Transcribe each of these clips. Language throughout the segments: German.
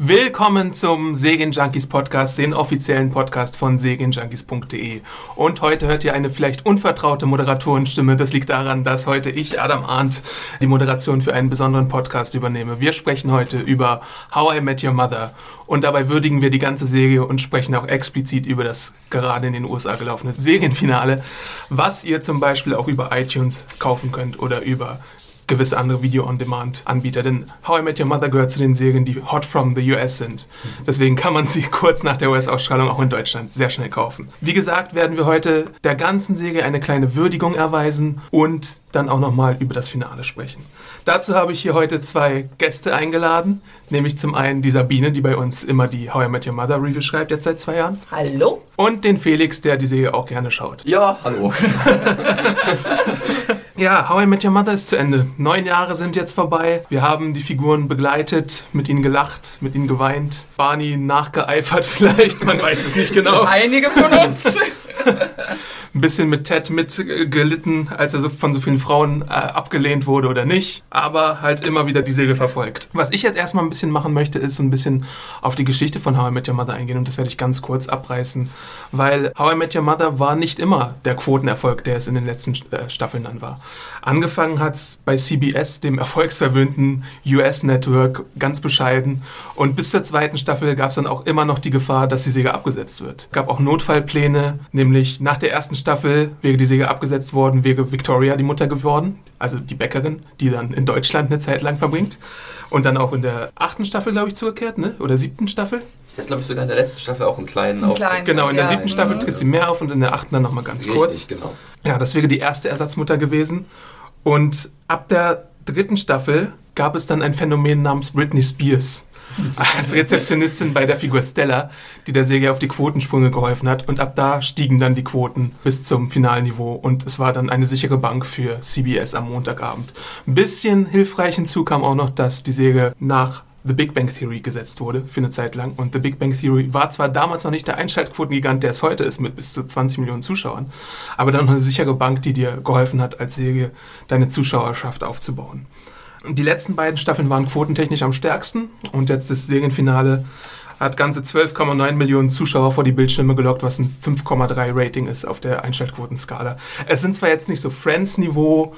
Willkommen zum Segen Junkies Podcast, den offiziellen Podcast von segenjunkies.de. Und heute hört ihr eine vielleicht unvertraute Moderatorenstimme. Das liegt daran, dass heute ich, Adam Arndt, die Moderation für einen besonderen Podcast übernehme. Wir sprechen heute über How I Met Your Mother. Und dabei würdigen wir die ganze Serie und sprechen auch explizit über das gerade in den USA gelaufene Serienfinale, was ihr zum Beispiel auch über iTunes kaufen könnt oder über gewisse andere Video-on-Demand-Anbieter. Denn How I Met Your Mother gehört zu den Serien, die hot from the US sind. Deswegen kann man sie kurz nach der US-Ausstrahlung auch in Deutschland sehr schnell kaufen. Wie gesagt, werden wir heute der ganzen Serie eine kleine Würdigung erweisen und dann auch nochmal über das Finale sprechen. Dazu habe ich hier heute zwei Gäste eingeladen, nämlich zum einen die Sabine, die bei uns immer die How I Met Your Mother Review schreibt, jetzt seit zwei Jahren. Hallo. Und den Felix, der die Serie auch gerne schaut. Ja, hallo. Ja, How I Met Your Mother ist zu Ende. Neun Jahre sind jetzt vorbei. Wir haben die Figuren begleitet, mit ihnen gelacht, mit ihnen geweint. Barney nachgeeifert vielleicht, man weiß es nicht genau. Einige von uns. Ein bisschen mit Ted mitgelitten, als er so von so vielen Frauen äh, abgelehnt wurde oder nicht. Aber halt immer wieder die Serie verfolgt. Was ich jetzt erstmal ein bisschen machen möchte, ist so ein bisschen auf die Geschichte von How I Met Your Mother eingehen. Und das werde ich ganz kurz abreißen. Weil How I Met Your Mother war nicht immer der Quotenerfolg, der es in den letzten äh, Staffeln dann war. Angefangen hat es bei CBS, dem erfolgsverwöhnten US-Network, ganz bescheiden. Und bis zur zweiten Staffel gab es dann auch immer noch die Gefahr, dass die Serie abgesetzt wird. Es gab auch Notfallpläne, nämlich nach der ersten Staffel wäre die Serie abgesetzt worden, wäre Victoria die Mutter geworden, also die Bäckerin, die dann in Deutschland eine Zeit lang verbringt. Und dann auch in der achten Staffel, glaube ich, zurückkehrt, ne? oder siebten Staffel. Hat, glaube ich, sogar in der letzten Staffel auch einen kleinen Einen Auftritt. kleinen. Genau, in der Ja, siebten Staffel mhm. tritt sie mehr auf und in der achten dann nochmal ganz Richtig, kurz. genau. Ja, das wäre die erste Ersatzmutter gewesen. Und ab der dritten Staffel gab es dann ein Phänomen namens Britney Spears. Als Rezeptionistin bei der Figur Stella, die der Serie auf die Quotensprünge geholfen hat. Und ab da stiegen dann die Quoten bis zum Finalniveau. Und es war dann eine sichere Bank für CBS am Montagabend. Ein bisschen hilfreich hinzu kam auch noch, dass die Serie nach The Big Bang Theory gesetzt wurde für eine Zeit lang. Und The Big Bang Theory war zwar damals noch nicht der Einschaltquotengigant, der es heute ist, mit bis zu 20 Millionen Zuschauern, aber dann noch eine sichere Bank, die dir geholfen hat, als Serie deine Zuschauerschaft aufzubauen. Die letzten beiden Staffeln waren quotentechnisch am stärksten und jetzt das Serienfinale hat ganze 12,9 Millionen Zuschauer vor die Bildschirme gelockt, was ein 5,3 Rating ist auf der Einschaltquotenskala. Es sind zwar jetzt nicht so Friends-Niveau,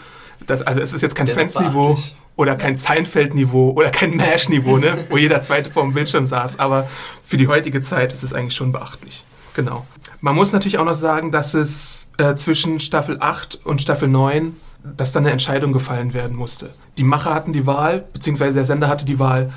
also es ist jetzt kein Friends-Niveau oder kein Seinfeld-Niveau oder kein MASH-Niveau, ne, wo jeder zweite vor dem Bildschirm saß, aber für die heutige Zeit ist es eigentlich schon beachtlich. Genau. Man muss natürlich auch noch sagen, dass es äh, zwischen Staffel 8 und Staffel 9, dass dann eine Entscheidung gefallen werden musste. Die Macher hatten die Wahl, beziehungsweise der Sender hatte die Wahl.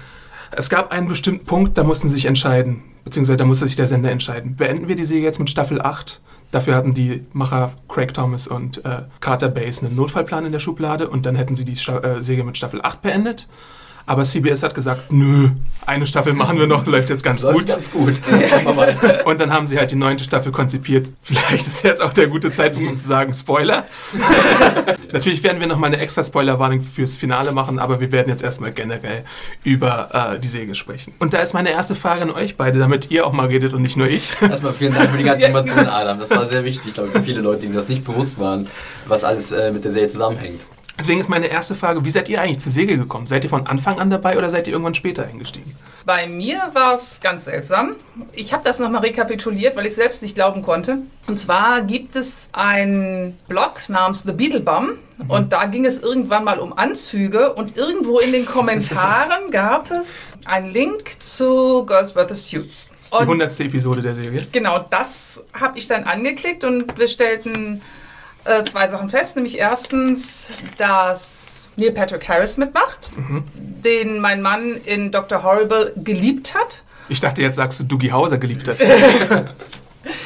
Es gab einen bestimmten Punkt, da mussten sie sich entscheiden, beziehungsweise da musste sich der Sender entscheiden. Beenden wir die Serie jetzt mit Staffel 8? Dafür hatten die Macher Craig Thomas und äh, Carter Bass einen Notfallplan in der Schublade und dann hätten sie die Sta äh, Serie mit Staffel 8 beendet. Aber CBS hat gesagt, nö, eine Staffel machen wir noch, läuft jetzt ganz Das gut. ganz gut. Und dann haben sie halt die neunte Staffel konzipiert. Vielleicht ist jetzt auch der gute Zeitpunkt, um zu sagen, Spoiler. Natürlich werden wir nochmal eine extra Spoilerwarnung fürs Finale machen, aber wir werden jetzt erstmal generell über äh, die Serie sprechen. Und da ist meine erste Frage an euch beide, damit ihr auch mal redet und nicht nur ich. Erstmal vielen Dank für die ganzen Informationen, Adam. Das war sehr wichtig, glaube ich, für viele Leute, denen das nicht bewusst waren, was alles äh, mit der Serie zusammenhängt. Deswegen ist meine erste Frage, wie seid ihr eigentlich zur Serie gekommen? Seid ihr von Anfang an dabei oder seid ihr irgendwann später eingestiegen? Bei mir war es ganz seltsam. Ich habe das nochmal rekapituliert, weil ich selbst nicht glauben konnte. Und zwar gibt es einen Blog namens The Beetle Bum. Und da ging es irgendwann mal um Anzüge. Und irgendwo in den Kommentaren gab es einen Link zu Girls vs. Suits. Die Und hundertste Episode der Serie. Genau, das habe ich dann angeklickt und wir stellten äh, zwei Sachen fest. Nämlich erstens, dass Neil Patrick Harris mitmacht, den mein Mann in Dr. Horrible geliebt hat. Ich dachte, jetzt sagst du Dougie Hauser geliebt hat.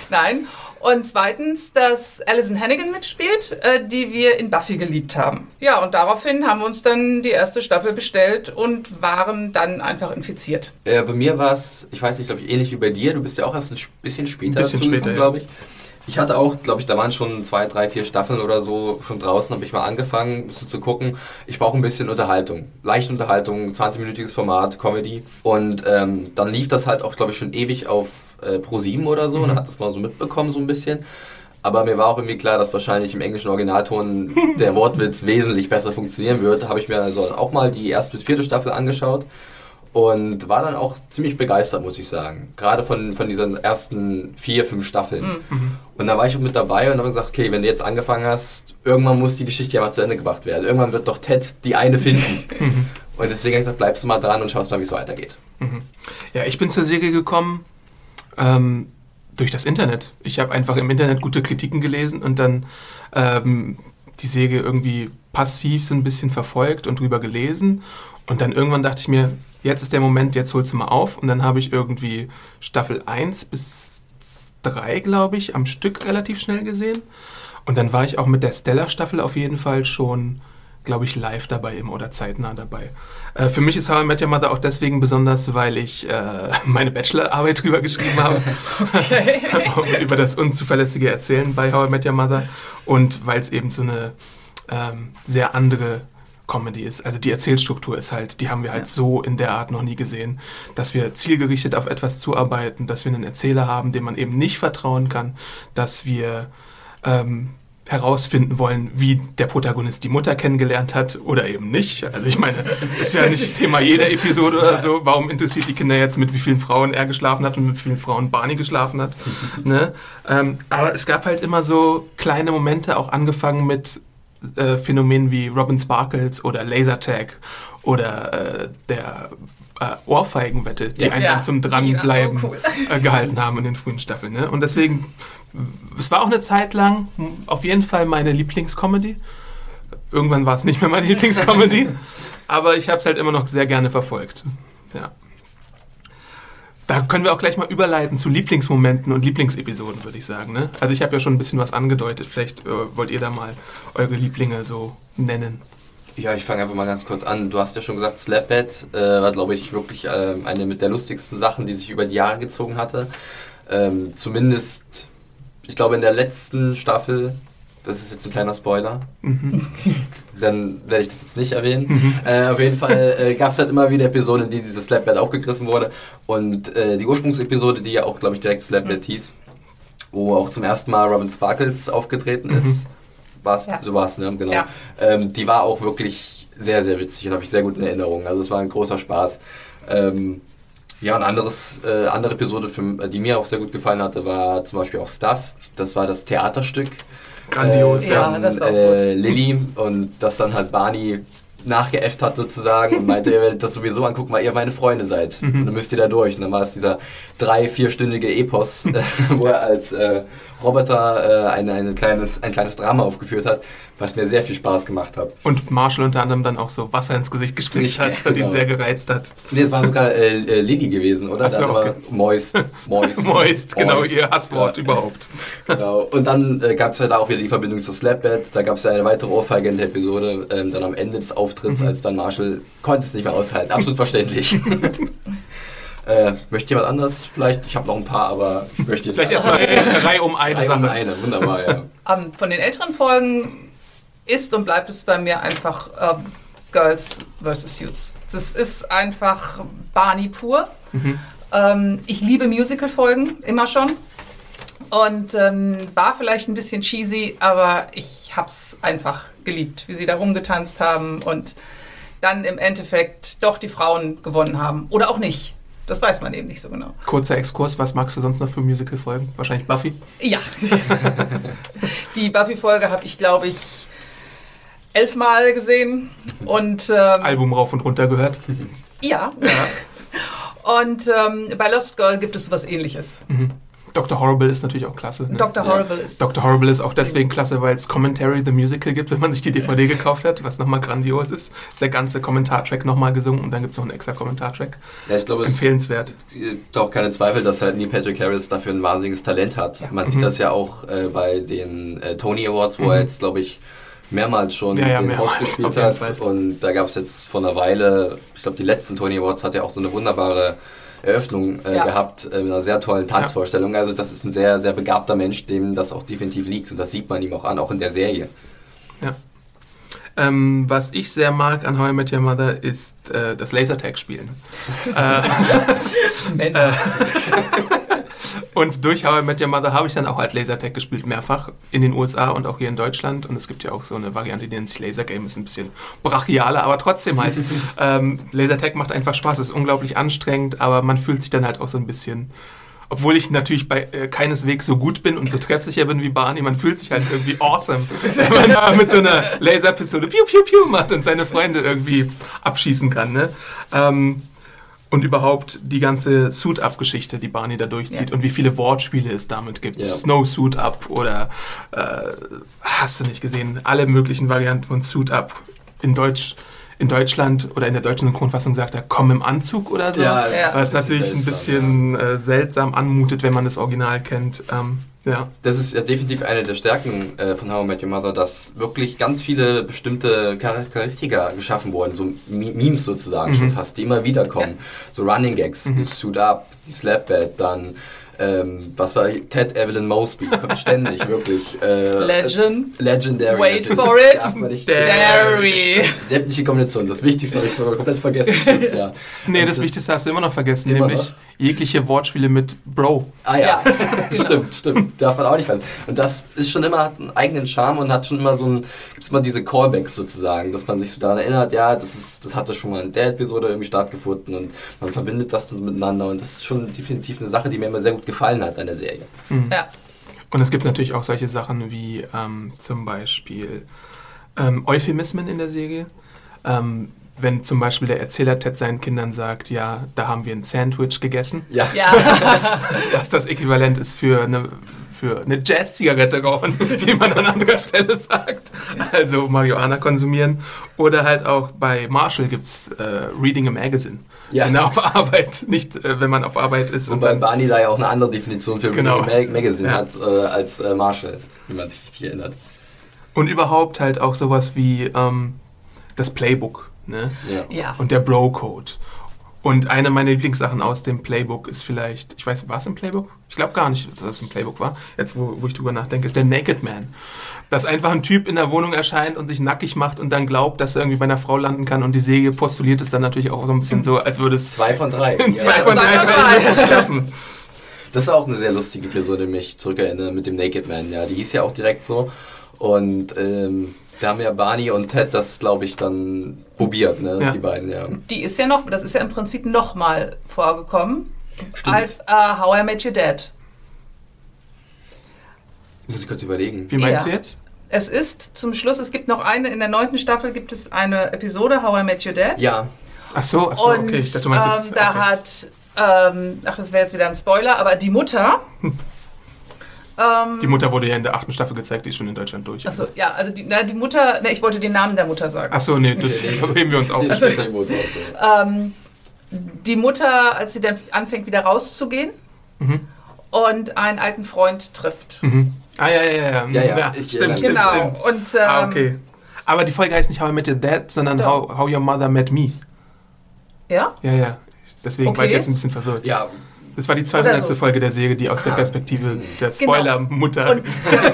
Nein. Und zweitens, dass Alison Hannigan mitspielt, äh, die wir in Buffy geliebt haben. Ja, und daraufhin haben wir uns dann die erste Staffel bestellt und waren dann einfach infiziert. Äh, bei mir war es, ich weiß nicht, glaube ich, ähnlich wie bei dir. Du bist ja auch erst ein bisschen später Ein bisschen dazu später, glaube ich. Ich hatte auch, glaube ich, da waren schon zwei, drei, vier Staffeln oder so schon draußen, habe ich mal angefangen, ein bisschen zu gucken. Ich brauche ein bisschen Unterhaltung. Leichte Unterhaltung, 20-minütiges Format, Comedy. Und ähm, dann lief das halt auch, glaube ich, schon ewig auf äh, Pro7 oder so. Und hat das mal so mitbekommen, so ein bisschen. Aber mir war auch irgendwie klar, dass wahrscheinlich im englischen Originalton der Wortwitz wesentlich besser funktionieren wird. Da habe ich mir also auch mal die erste bis vierte Staffel angeschaut und war dann auch ziemlich begeistert, muss ich sagen. Gerade von, von diesen ersten vier, fünf Staffeln. Und da war ich auch mit dabei und habe gesagt, okay, wenn du jetzt angefangen hast, irgendwann muss die Geschichte ja mal zu Ende gebracht werden. Irgendwann wird doch Ted die eine finden. und deswegen habe ich gesagt, bleibst du mal dran und schaust mal, wie es weitergeht. Ja, ich bin zur Serie gekommen ähm, durch das Internet. Ich habe einfach im Internet gute Kritiken gelesen und dann ähm, die Serie irgendwie passiv so ein bisschen verfolgt und drüber gelesen. Und dann irgendwann dachte ich mir, jetzt ist der Moment, jetzt holst du mal auf. Und dann habe ich irgendwie Staffel 1 bis 3, glaube ich, am Stück relativ schnell gesehen. Und dann war ich auch mit der Stellar-Staffel auf jeden Fall schon, glaube ich, live dabei im oder zeitnah dabei. Äh, für mich ist How I Met Your Mother auch deswegen besonders, weil ich äh, meine Bachelorarbeit drüber geschrieben habe. über das unzuverlässige Erzählen bei How I Met Your Mother. Und weil es eben so eine ähm, sehr andere Comedy ist. Also die Erzählstruktur ist halt, die haben wir halt so in der Art noch nie gesehen, dass wir zielgerichtet auf etwas zuarbeiten, dass wir einen Erzähler haben, dem man eben nicht vertrauen kann, dass wir ähm, herausfinden wollen, wie der Protagonist die Mutter kennengelernt hat oder eben nicht. Also ich meine, ist ja nicht Thema jeder Episode oder so. Warum interessiert die Kinder jetzt, mit wie vielen Frauen er geschlafen hat und mit wie vielen Frauen Barney geschlafen hat? ne? ähm, aber es gab halt immer so kleine Momente, auch angefangen mit äh, Phänomenen wie Robin Sparkles oder Lasertag oder äh, der äh, Ohrfeigenwette, die Ja. einen Ja, dann zum Dranbleiben cool. äh, gehalten haben in den frühen Staffeln. Ne? Und deswegen, es war auch eine Zeit lang auf jeden Fall meine Lieblingscomedy. Irgendwann war es nicht mehr meine Lieblingscomedy, aber ich habe es halt immer noch sehr gerne verfolgt. Ja. Da können wir auch gleich mal überleiten zu Lieblingsmomenten und Lieblingsepisoden, würde ich sagen. Ne? Also ich habe ja schon ein bisschen was angedeutet. Vielleicht äh, wollt ihr da mal eure Lieblinge so nennen. Ja, ich fange einfach mal ganz kurz an. Du hast ja schon gesagt, Slapbed äh, war, glaube ich, wirklich ähm, eine mit der lustigsten Sachen, die sich über die Jahre gezogen hatte. Ähm, zumindest, ich glaube, in der letzten Staffel, das ist jetzt ein kleiner Spoiler, dann werde ich das jetzt nicht erwähnen. äh, auf jeden Fall äh, gab es halt immer wieder Episoden, in denen dieses Slapbed aufgegriffen wurde. Und äh, die Ursprungsepisode, die ja auch, glaube ich, direkt Slapbed hieß, wo auch zum ersten Mal Robin Sparkles aufgetreten ist, war's, Ja. so war es, ne? Genau. Ja. Ähm, die war auch wirklich sehr, sehr witzig und habe ich sehr gut in Erinnerung. Also es war ein großer Spaß. Ähm, ja, ein anderes, äh, andere Episode, für, die mir auch sehr gut gefallen hatte, war zum Beispiel auch Stuff. Das war das Theaterstück. Grandios, äh, ja. das war auch äh, Lilly und das dann halt Barney nachgeäfft hat sozusagen und meinte, ihr werdet das sowieso angucken, weil ihr meine Freunde seid. Und dann müsst ihr da durch. Und dann war es dieser drei-, vierstündige Epos, wo er als äh, Roboter äh, ein, ein, kleines, ein kleines Drama aufgeführt hat, was mir sehr viel Spaß gemacht hat. Und Marshall unter anderem dann auch so Wasser ins Gesicht gespritzt hat, was ihn Genau. sehr gereizt hat. Nee, es war sogar äh, äh, Lilly gewesen, oder? Ach so, okay. Moist. Moist. Moist, genau, ihr Hasswort Ja. überhaupt. Genau. Und dann äh, gab es ja da auch wieder die Verbindung zu Slapbed. Da gab es ja eine weitere Ohrfeige in der Episode, ähm, dann am Ende des Auftritts, Mhm. als dann Marshall konnte es nicht mehr aushalten. Absolut verständlich. äh, möchte jemand anders? Vielleicht, ich habe noch ein paar, aber ich möchte Vielleicht erstmal eine Reihe um eine eine, um eine. Wunderbar, ja. Ähm, von den älteren Folgen ist und bleibt es bei mir einfach ähm, Girls vs. Suits. Das ist einfach Barney pur. Ähm, ich liebe Musical-Folgen, immer schon. Und ähm, war vielleicht ein bisschen cheesy, aber ich hab's einfach geliebt, wie sie da rumgetanzt haben und dann im Endeffekt doch die Frauen gewonnen haben. Oder auch nicht. Das weiß man eben nicht so genau. Kurzer Exkurs, was magst du sonst noch für Musical-Folgen? Wahrscheinlich Buffy? Ja. Die Buffy-Folge habe ich, glaube ich, elfmal gesehen. Und ähm, Album rauf und runter gehört. ja. Und ähm, bei Lost Girl gibt es sowas ähnliches. Dr. Horrible ist natürlich auch klasse. Ne? Dr. Ja. Horrible ist. Dr. Horrible ist auch deswegen klasse, weil es Commentary the Musical gibt, wenn man sich die DVD gekauft hat, was nochmal grandios ist. Ist der ganze Kommentartrack nochmal gesungen und dann gibt es noch einen extra Kommentartrack. Ja, ich glaube, es Empfehlenswert. gibt auch keine Zweifel, dass halt Neil Patrick Harris dafür ein wahnsinniges Talent hat. Ja. Man sieht das ja auch äh, bei den äh, Tony Awards, wo Mhm. er jetzt, glaube ich, mehrmals schon Ja, ja, den mehrmals, Host gespielt hat. Fall. Und da gab es jetzt vor einer Weile, ich glaube, die letzten Tony Awards hat er auch so eine wunderbare Eröffnung äh, Ja. gehabt, äh, mit einer sehr tollen Tanzvorstellung. Also das ist ein sehr, sehr begabter Mensch, dem das auch definitiv liegt. Und das sieht man ihm auch an, auch in der Serie. Ähm, was ich sehr mag an How I Met Your Mother ist äh, das Lasertag-Spielen. Männer. Und durch How I Met Your Mother habe ich dann auch als Lasertag gespielt, mehrfach in den USA und auch hier in Deutschland. Und es gibt ja auch so eine Variante, die nennt sich Laser Game, ist ein bisschen brachialer, aber trotzdem halt. ähm, Lasertag macht einfach Spaß, ist unglaublich anstrengend, aber man fühlt sich dann halt auch so ein bisschen. Obwohl ich natürlich bei äh, keineswegs so gut bin und so treffsicher bin wie Barney, man fühlt sich halt irgendwie awesome, wenn man da mit so einer Laserpistole piu piu piu macht und seine Freunde irgendwie abschießen kann. Ne? Ähm, und überhaupt die ganze Suit-Up-Geschichte, die Barney da durchzieht Ja. und wie viele Wortspiele es damit gibt. Ja. Snow Suit-Up oder äh, hast du nicht gesehen, alle möglichen Varianten von Suit-Up in Deutsch. In Deutschland oder in der deutschen Synchronfassung sagt er, komm im Anzug oder so. Ja, Ja. Was natürlich ein bisschen äh, seltsam anmutet, wenn man das Original kennt. Ähm, ja. Das ist ja definitiv eine der Stärken äh, von How I Met Your Mother, dass wirklich ganz viele bestimmte Charakteristika geschaffen wurden, so Memes sozusagen schon fast, die immer wieder kommen. So Running Gags, die Suit Up, die Slapback, dann ähm, was war Ted Evelyn Mosby, kommt ständig wirklich. Äh, Legend. Legendary. Wait natürlich. for it. Dairy. Sämtliche Kombinationen. Das Wichtigste habe ich sogar komplett vergessen. Stimmt, ja. Nee, Und das, Wichtigste hast du immer noch vergessen, Immer nämlich noch? Jegliche Wortspiele mit Bro. Ah ja, Ja, stimmt, stimmt. Darf man auch nicht vergessen. Und das ist schon immer, hat einen eigenen Charme und hat schon immer so ein, gibt's immer diese Callbacks sozusagen, dass man sich so daran erinnert, ja, das ist, das hatte schon mal in der Episode irgendwie stattgefunden und man verbindet das dann so miteinander und das ist schon definitiv eine Sache, die mir immer sehr gut gefallen hat an der Serie. Ja. Und es gibt natürlich auch solche Sachen wie ähm, zum Beispiel ähm, Euphemismen in der Serie. Ähm, wenn zum Beispiel der Erzähler Ted seinen Kindern sagt, ja, da haben wir ein Sandwich gegessen, Ja, Ja. was das Äquivalent ist für eine, für eine Jazz-Zigarette rauchen, wie man an anderer Stelle sagt. Also Marihuana konsumieren. Oder halt auch bei Marshall gibt es äh, Reading a Magazine. Ja. Wenn er auf Arbeit, nicht äh, wenn man auf Arbeit ist. und bei Barney da ja auch eine andere Definition für Genau. Mag Magazine Ja. hat äh, als äh, Marshall, wie man sich richtig erinnert. Und überhaupt halt auch sowas wie ähm, das Playbook ne? Ja. Ja. und der Bro-Code. Und eine meiner Lieblingssachen aus dem Playbook ist vielleicht, ich weiß, war es im Playbook? Ich glaube gar nicht, dass es im Playbook war. Jetzt, wo, wo ich drüber nachdenke, ist der Naked Man. Dass einfach ein Typ in der Wohnung erscheint und sich nackig macht und dann glaubt, dass er irgendwie bei einer Frau landen kann. Und die Säge postuliert es dann natürlich auch so ein bisschen so, als würde es Zwei von drei. in Ja. zwei von zwei drei drei. klappen. Das war auch eine sehr lustige Episode, die mich zurückerinnere mit dem Naked Man. Ja, die hieß ja auch direkt so. Und ähm, da haben ja Barney und Ted das, glaube ich, dann probiert, ne? Ja. Die beiden, ja. Die ist ja noch, das ist ja im Prinzip nochmal vorgekommen. Stimmt. Als äh, How I Met Your Dad. Muss ich kurz überlegen. Wie meinst Ja. du jetzt? Es ist zum Schluss, es gibt noch eine, in der neunten Staffel gibt es eine Episode, How I Met Your Dad. Ja, Ach so, ach so, Und okay. Ich dachte, du meinst ähm, jetzt. da okay. hat, ähm, ach, das wäre jetzt wieder ein Spoiler, aber die Mutter. ähm, Die Mutter wurde ja in der achten Staffel gezeigt, die ist schon in Deutschland durch. Achso, ja, also die, na, die Mutter, ne, ich wollte den Namen der Mutter sagen. Ach so, nee, das heben wir uns auf. den Also- auch, Ähm, die Mutter, als sie dann anfängt, wieder rauszugehen Mhm. und einen alten Freund trifft. Mhm. Ah, ja, ja, ja. Ja, ja, ich stimmt, stimmt, genau. stimmt. Und ähm, ah, okay. Aber die Folge heißt nicht How I Met Your Dad, sondern. How, How Your Mother Met Me. ja, Ja, ja. Deswegen war ich Okay. jetzt ein bisschen verwirrt. Ja, Das war die 200. Oder so. Folge der Serie, die aus der Ah. Perspektive der Genau. Spoiler-Mutter. und,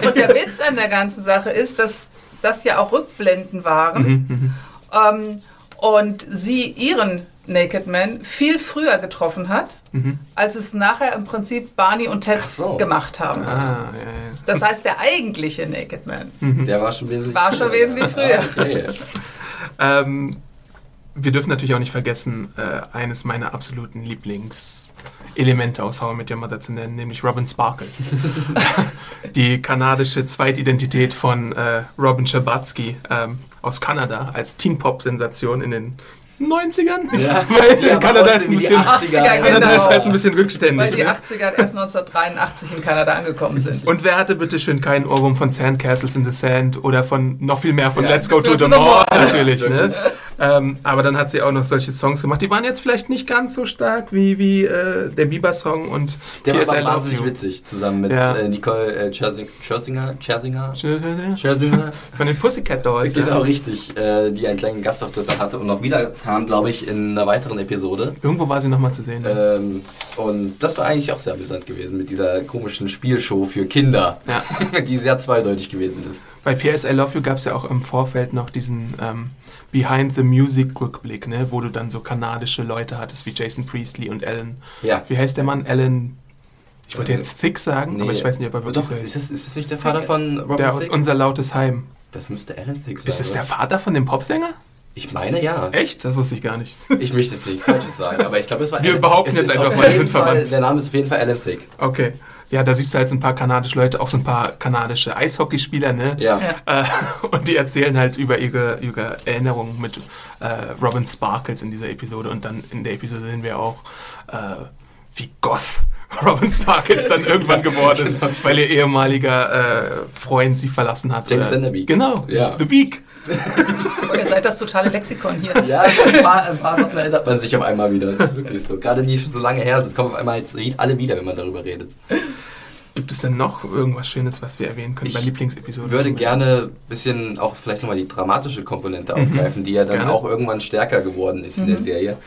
und der Witz an der ganzen Sache ist, dass das ja auch Rückblenden waren Mhm, mhm. ähm, und sie ihren Naked Man viel früher getroffen hat, Mhm. als es nachher im Prinzip Barney und Ted so. gemacht haben. Ah, ja, ja. Das heißt, der eigentliche Naked Man der war schon wesentlich war schon wesentlich früher. Okay. Ähm, wir dürfen natürlich auch nicht vergessen, äh, eines meiner absoluten Lieblingselemente aus How I Met Your Mother zu nennen, nämlich Robin Sparkles. die kanadische Zweitidentität von äh, Robin Schabatsky ähm, aus Kanada als Teen-Pop-Sensation in den 90ern? Ja, Weil die Kanada ist ein die bisschen, 80er, Kanada genau. ist halt ein bisschen Weil rückständig. die Ne? 80er erst 1983 in Kanada angekommen sind. Und wer hatte bitte schön keinen Ohrwurm von Sandcastles in the Sand oder von noch viel mehr von Ja. Let's Go to To the the Mall Mall. natürlich. ne? Ähm, aber dann hat sie auch noch solche Songs gemacht. Die waren jetzt vielleicht nicht ganz so stark wie, wie äh, der Bieber-Song und Der war aber wahnsinnig witzig, zusammen mit Ja. äh, Nicole äh, Scherzinger, Scherzinger, Scherzinger. Von den Pussycat Dolls. Genau, ja. richtig, äh, die einen kleinen Gastauftritt da hatte und noch wieder kam, glaube ich, in einer weiteren Episode. Irgendwo war sie nochmal zu sehen. Ähm, und das war eigentlich auch sehr amüsant gewesen mit dieser komischen Spielshow für Kinder, die sehr zweideutig gewesen ist. Bei PS I Love You gab es ja auch im Vorfeld noch diesen ähm, Behind the Music Rückblick, ne? wo du dann so kanadische Leute hattest wie Jason Priestley und Alan. Ja. Wie heißt der Mann? Alan. Ich wollte Äh, jetzt Thick sagen, aber Nee. ich weiß nicht, ob er wirklich Doch, so ist heißt. das, ist das nicht der Vater von Robin Der aus? Unser Lautes Heim. Das müsste Alan Thicke sein. Ist es der? Vater von dem Popsänger? Ich meine ja. Echt? Das wusste ich gar nicht. Ich möchte jetzt nichts Falsches sagen, aber ich glaube, es war Wir Alan- behaupten es jetzt ist einfach mal, wir sind verwandt. Der Name ist auf jeden Fall Alan Thicke. Okay. Ja, da siehst du halt so ein paar kanadische Leute, auch so ein paar kanadische Eishockeyspieler, ne? Ja. Ja. Äh, und die erzählen halt über ihre, ihre Erinnerungen mit äh, Robin Sparkles in dieser Episode. Und dann in der Episode sehen wir auch, äh, wie goth Robin Sparkles dann irgendwann geworden ist, weil ihr ehemaliger äh, Freund sie verlassen hat. James Oder- Vanderbeek. Genau, Ja. The Beak. Oh, ihr seid das totale Lexikon hier. Ja, ein paar, ein paar Sachen erinnert man sich auf einmal wieder. Das ist wirklich so. Gerade die schon so lange her sind, kommen auf einmal jetzt alle wieder, wenn man darüber redet. Gibt es denn noch irgendwas Schönes, was wir erwähnen können bei Ich Lieblingsepisoden? Ich würde gerne ein bisschen auch vielleicht nochmal die dramatische Komponente aufgreifen, die ja dann Gerne. auch irgendwann stärker geworden ist in der Serie.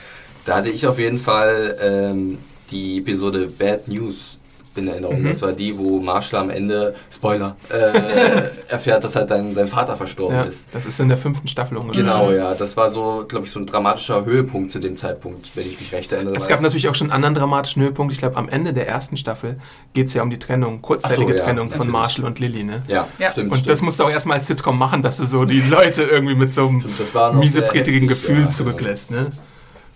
Da hatte ich auf jeden Fall ähm, die Episode Bad News in Erinnerung. Das war die, wo Marshall am Ende, Spoiler, äh, erfährt, dass halt dann sein Vater verstorben Ja, ist. das ist in der fünften Staffel ungefähr. Genau, ja. Das war so, glaube ich, so ein dramatischer Höhepunkt zu dem Zeitpunkt, wenn ich mich recht erinnere. Es gab natürlich auch schon einen anderen dramatischen Höhepunkt. Ich glaube, am Ende der ersten Staffel geht es ja um die Trennung, kurzzeitige so, ja, Trennung von natürlich. Marshall und Lilly. Ne? ja, Ja. stimmt. Und stimmt. das musst du auch erstmal als Sitcom machen, dass du so die Leute irgendwie mit so einem heftig, Gefühl ja, zurücklässt. Ne?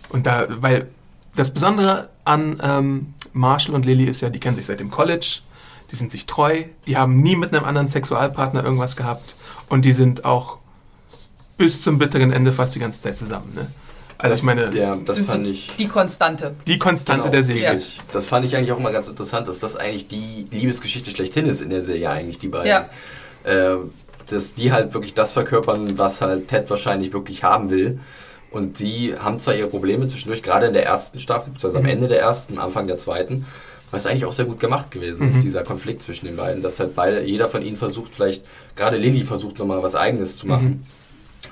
Und da, weil das Besondere an ähm, Marshall und Lilly ist ja, die kennen sich seit dem College, die sind sich treu, die haben nie mit einem anderen Sexualpartner irgendwas gehabt und die sind auch bis zum bitteren Ende fast die ganze Zeit zusammen. Ne? Also das, ich meine, ja, das Sind fand ich. Die Konstante. die Konstante Genau, der Serie. richtig. Das fand ich eigentlich auch immer ganz interessant, dass das eigentlich die Liebesgeschichte schlechthin ist in der Serie eigentlich, die beiden. Ja. Äh, dass die halt wirklich das verkörpern, was halt Ted wahrscheinlich wirklich haben will. Und sie haben zwar ihre Probleme zwischendurch, gerade in der ersten Staffel, beziehungsweise am Ende der ersten, am Anfang der zweiten, was eigentlich auch sehr gut gemacht gewesen ist, dieser Konflikt zwischen den beiden, dass halt beide, jeder von ihnen versucht, vielleicht, gerade Lilly versucht nochmal was Eigenes zu machen.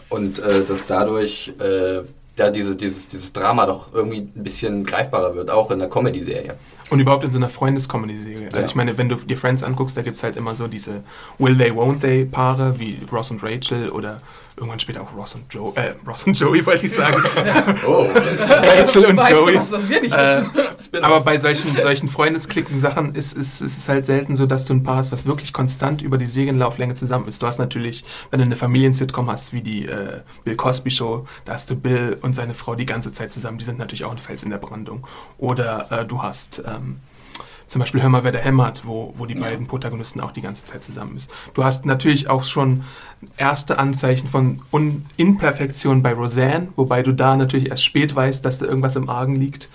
Und äh, dass dadurch äh, ja, diese, dieses, dieses Drama doch irgendwie ein bisschen greifbarer wird, auch in der Comedy-Serie. Und überhaupt in so einer Freundes-Comedy-Serie. Also Ja. ich meine, wenn du dir Friends anguckst, da gibt es halt immer so diese Will They, Won't They Paare wie Ross und Rachel oder irgendwann später auch Ross und Joe, äh, Ross und Joey wollte ich sagen. Oh, Rachel und weißt Joey. du was, was wir nicht Äh, wissen? aber bei solchen, solchen Freundesklicken-Sachen ist, ist, ist es halt selten so, dass du ein Paar hast, was wirklich konstant über die Serienlauflänge zusammen ist. Du hast natürlich, wenn du eine Familiensitcom hast, wie die äh, Bill Cosby Show, da hast du Bill und seine Frau die ganze Zeit zusammen. Die sind natürlich auch ein Fels in der Brandung. Oder äh, du hast ähm, zum Beispiel Hör mal, wer da hämmert, wo, wo die beiden Protagonisten auch die ganze Zeit zusammen ist. Du hast natürlich auch schon erste Anzeichen von Un Imperfektion bei Roseanne, wobei du da natürlich erst spät weißt, dass da irgendwas im Argen liegt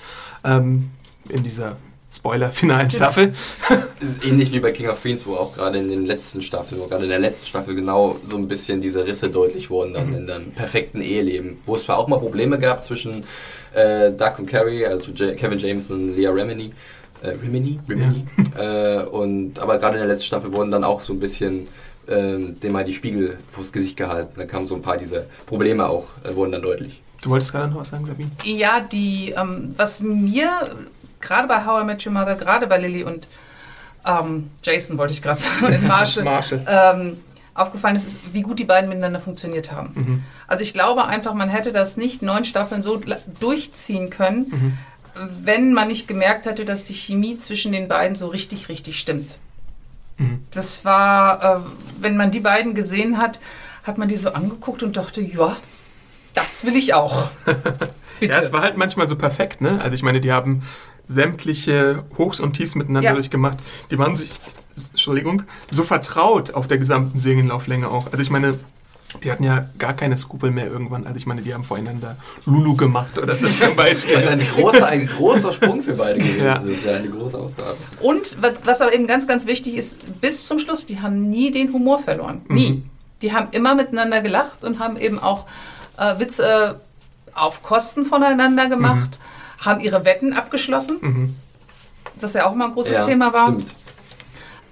ähm, in dieser Spoiler-finalen Staffel. Es ist ähnlich wie bei King of Queens, wo auch gerade in den letzten Staffeln, wo gerade in der letzten Staffel genau so ein bisschen diese Risse deutlich wurden dann in dem perfekten Eheleben. Wo es zwar auch mal Probleme gab zwischen äh, Doug und Carrie, also J Kevin James und Leah Remini, äh, Rimini, Rimini. Äh, und aber gerade in der letzten Staffel wurden dann auch so ein bisschen ähm, dem mal die Spiegel vors Gesicht gehalten. Da kamen so ein paar dieser Probleme auch, äh, wurden dann deutlich. Du wolltest gerade noch was sagen, Sabine? Ja, die, ähm, was mir gerade bei How I Met Your Mother, gerade bei Lilly und ähm, Jason wollte ich gerade sagen, Marshall, Marshall. Ähm, aufgefallen ist, ist, wie gut die beiden miteinander funktioniert haben. Mhm. Also ich glaube einfach, man hätte das nicht neun Staffeln so durchziehen können, Mhm. Wenn man nicht gemerkt hätte, dass die Chemie zwischen den beiden so richtig, richtig stimmt. Mhm. Das war, äh, wenn man die beiden gesehen hat, hat man die so angeguckt und dachte, ja, das will ich auch. Ja, es war halt manchmal so perfekt, ne? Also ich meine, die haben sämtliche Hochs und Tiefs miteinander Ja. durchgemacht. Die waren sich, Entschuldigung, so vertraut auf der gesamten Serienlauflänge auch. Also ich meine, Die hatten ja gar keine Skrupel mehr irgendwann. Also ich meine, die haben voreinander Lulu gemacht oder so zum Beispiel. Das ist ein großer, ein großer Sprung für beide gewesen. Ja. Das ist ja eine große Aufgabe. Und was, was aber eben ganz, ganz wichtig ist, bis zum Schluss, die haben nie den Humor verloren. Nie. Die haben immer miteinander gelacht und haben eben auch äh, Witze auf Kosten voneinander gemacht, haben ihre Wetten abgeschlossen. Das ja auch immer ein großes Ja, Thema war. Stimmt.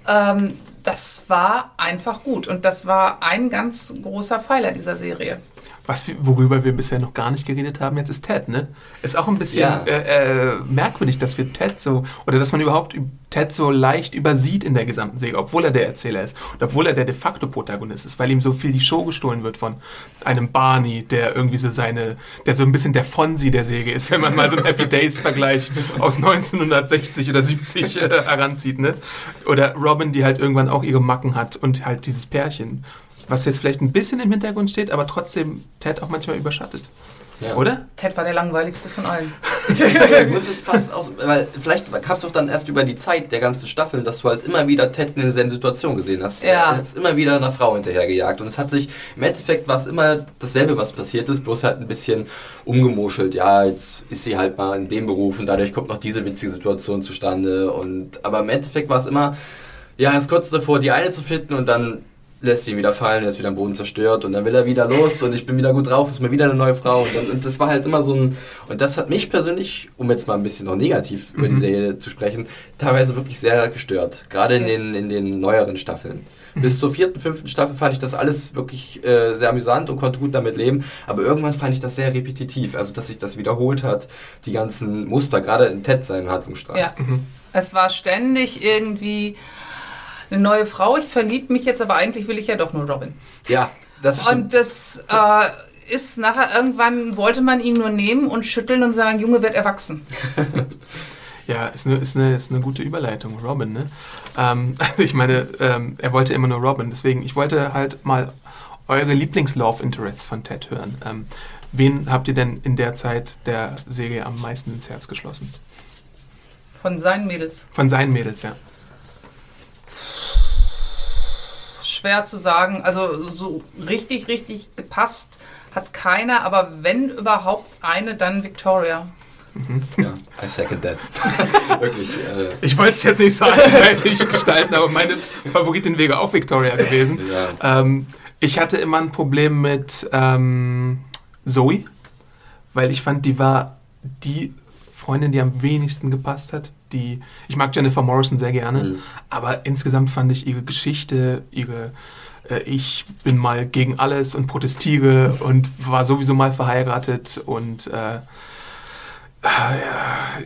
Ähm, das war einfach gut und das war ein ganz großer Pfeiler dieser Serie. Was, wir- worüber wir bisher noch gar nicht geredet haben, jetzt ist Ted, ne? Ist auch ein bisschen Ja. äh, äh, merkwürdig, dass wir Ted so, oder dass man überhaupt üb- Ted so leicht übersieht in der gesamten Serie, obwohl er der Erzähler ist und obwohl er der de facto Protagonist ist, weil ihm so viel die Show gestohlen wird von einem Barney, der irgendwie so seine, der so ein bisschen der Fonsi der Serie ist, wenn man mal so einen Happy Days-Vergleich aus 1960 oder 70 äh, heranzieht, ne? Oder Robin, die halt irgendwann auch ihre Macken hat und halt dieses Pärchen. Was jetzt vielleicht ein bisschen im Hintergrund steht, aber trotzdem Ted auch manchmal überschattet. Ja. Oder? Ted war der langweiligste von allen. Ich muss es fast aus, weil vielleicht kam es auch dann erst über die Zeit der ganzen Staffeln, dass du halt immer wieder Ted in derselben Situation gesehen hast. Ja. Er ist immer wieder einer Frau hinterhergejagt und es hat sich, im Endeffekt war es immer dasselbe, was passiert ist, bloß halt ein bisschen umgemuschelt. Ja, jetzt ist sie halt mal in dem Beruf und dadurch kommt noch diese witzige Situation zustande und, aber im Endeffekt war es immer, ja, er ist kurz davor, die eine zu finden und dann lässt sie ihn wieder fallen, er ist wieder am Boden zerstört und dann will er wieder los und ich bin wieder gut drauf, ist mir wieder eine neue Frau und, dann, und das war halt immer so ein und das hat mich persönlich, um jetzt mal ein bisschen noch negativ über die Serie zu sprechen, teilweise wirklich sehr gestört, gerade in den, in den neueren Staffeln. Bis zur vierten, fünften Staffel fand ich das alles wirklich äh, sehr amüsant und konnte gut damit leben, aber irgendwann fand ich das sehr repetitiv, also dass sich das wiederholt hat, die ganzen Muster, gerade in Ted seinem Handlungsstrang. Ja. Es war ständig irgendwie eine neue Frau. Ich verliebe mich jetzt, aber eigentlich will ich ja doch nur Robin. ja das stimmt. Und das äh, ist nachher irgendwann, wollte man ihn nur nehmen und schütteln und sagen, Junge wird erwachsen. Ja, ist eine, ist eine, ist eine gute Überleitung, Robin, ne? Ähm, ich meine, ähm, er wollte immer nur Robin, deswegen, ich wollte halt mal eure Lieblings-Love-Interests von Ted hören. Ähm, wen habt ihr denn in der Zeit der Serie am meisten ins Herz geschlossen? Von seinen Mädels. Von seinen Mädels, ja. Schwer zu sagen. Also so richtig, richtig gepasst hat keiner, aber wenn überhaupt eine, dann Victoria. Ja, I second that. Wirklich. Äh, Ich wollte es jetzt nicht so einseitig gestalten, aber meine Favoritin wäre auch Victoria gewesen. ja. Ähm, ich hatte immer ein Problem mit ähm, Zoe, weil ich fand, die war die Freundin, die am wenigsten gepasst hat. Die, ich mag Jennifer Morrison sehr gerne, Mhm. aber insgesamt fand ich ihre Geschichte, ihre äh, ich bin mal gegen alles und protestiere und war sowieso mal verheiratet und äh, ja,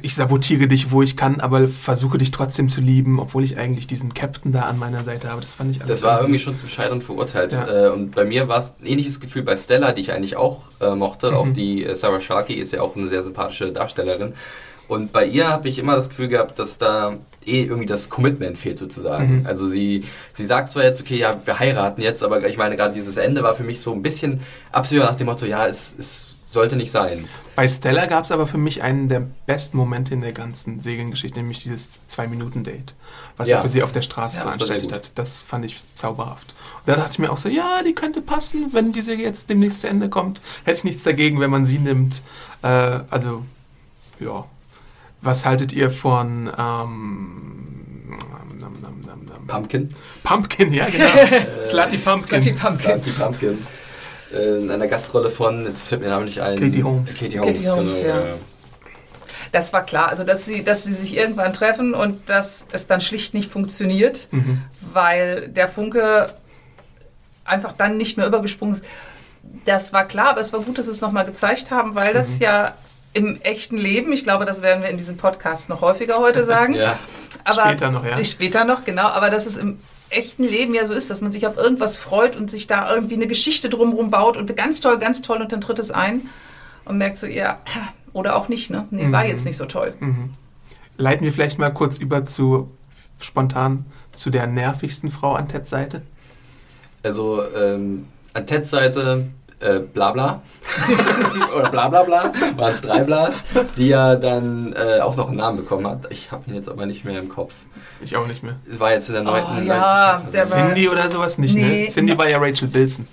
ich sabotiere dich, wo ich kann, aber versuche dich trotzdem zu lieben, obwohl ich eigentlich diesen Captain da an meiner Seite habe. Das fand ich Das war irgendwie schon zum Scheitern verurteilt. Ja. Äh, und bei mir war es ein ähnliches Gefühl bei Stella, die ich eigentlich auch äh, mochte. Auch die äh, Sarah Sharkey ist ja auch eine sehr sympathische Darstellerin. Und bei ihr habe ich immer das Gefühl gehabt, dass da eh irgendwie das Commitment fehlt sozusagen. Also sie, sie sagt zwar jetzt, okay, ja, wir heiraten jetzt, aber ich meine, gerade dieses Ende war für mich so ein bisschen absehbar nach dem Motto, ja, es, es sollte nicht sein. Bei Stella gab es aber für mich einen der besten Momente in der ganzen Seriengeschichte, nämlich dieses Zwei-Minuten-Date, was Ja. er für sie auf der Straße Ja, veranstaltet hat. Das fand ich zauberhaft. Und da dachte ich mir auch so, ja, die könnte passen, wenn die Serie jetzt demnächst zu Ende kommt. Hätte ich nichts dagegen, wenn man sie nimmt. Äh, also, ja. Was haltet ihr von ähm, nam, nam, nam, nam, Pumpkin. Pumpkin, ja, genau. Slutty Pumpkin. Slutty Pumpkin. Slutty Pumpkin. Äh, in einer Gastrolle von, jetzt fällt mir der Name nicht ein. Katie Holmes. Katie Holmes, Katie Holmes, genau. ja. Das war klar, also dass sie, dass sie sich irgendwann treffen und dass es dann schlicht nicht funktioniert, Mhm. weil der Funke einfach dann nicht mehr übergesprungen ist. Das war klar, aber es war gut, dass sie es nochmal gezeigt haben, weil das Mhm. ja im echten Leben, ich glaube, das werden wir in diesem Podcast noch häufiger heute sagen. Ja. aber Später noch, ja. Später noch, genau, aber dass es im echten Leben ja so ist, dass man sich auf irgendwas freut und sich da irgendwie eine Geschichte drumherum baut und ganz toll, ganz toll und dann tritt es ein und merkt so, ja, oder auch nicht, ne? Nee, war Mhm. jetzt nicht so toll. Leiten wir vielleicht mal kurz über zu spontan zu der nervigsten Frau an Teds Seite. Also ähm, an Teds Seite äh, Blabla oder Blablabla, waren es drei Blas, die ja dann äh, auch noch einen Namen bekommen hat. Ich habe ihn jetzt aber nicht mehr im Kopf. Ich auch nicht mehr. Es war jetzt in der neunten. Oh, neunten ja, war- Cindy oder sowas nicht, Nee. ne? Cindy war ja Rachel Bilson.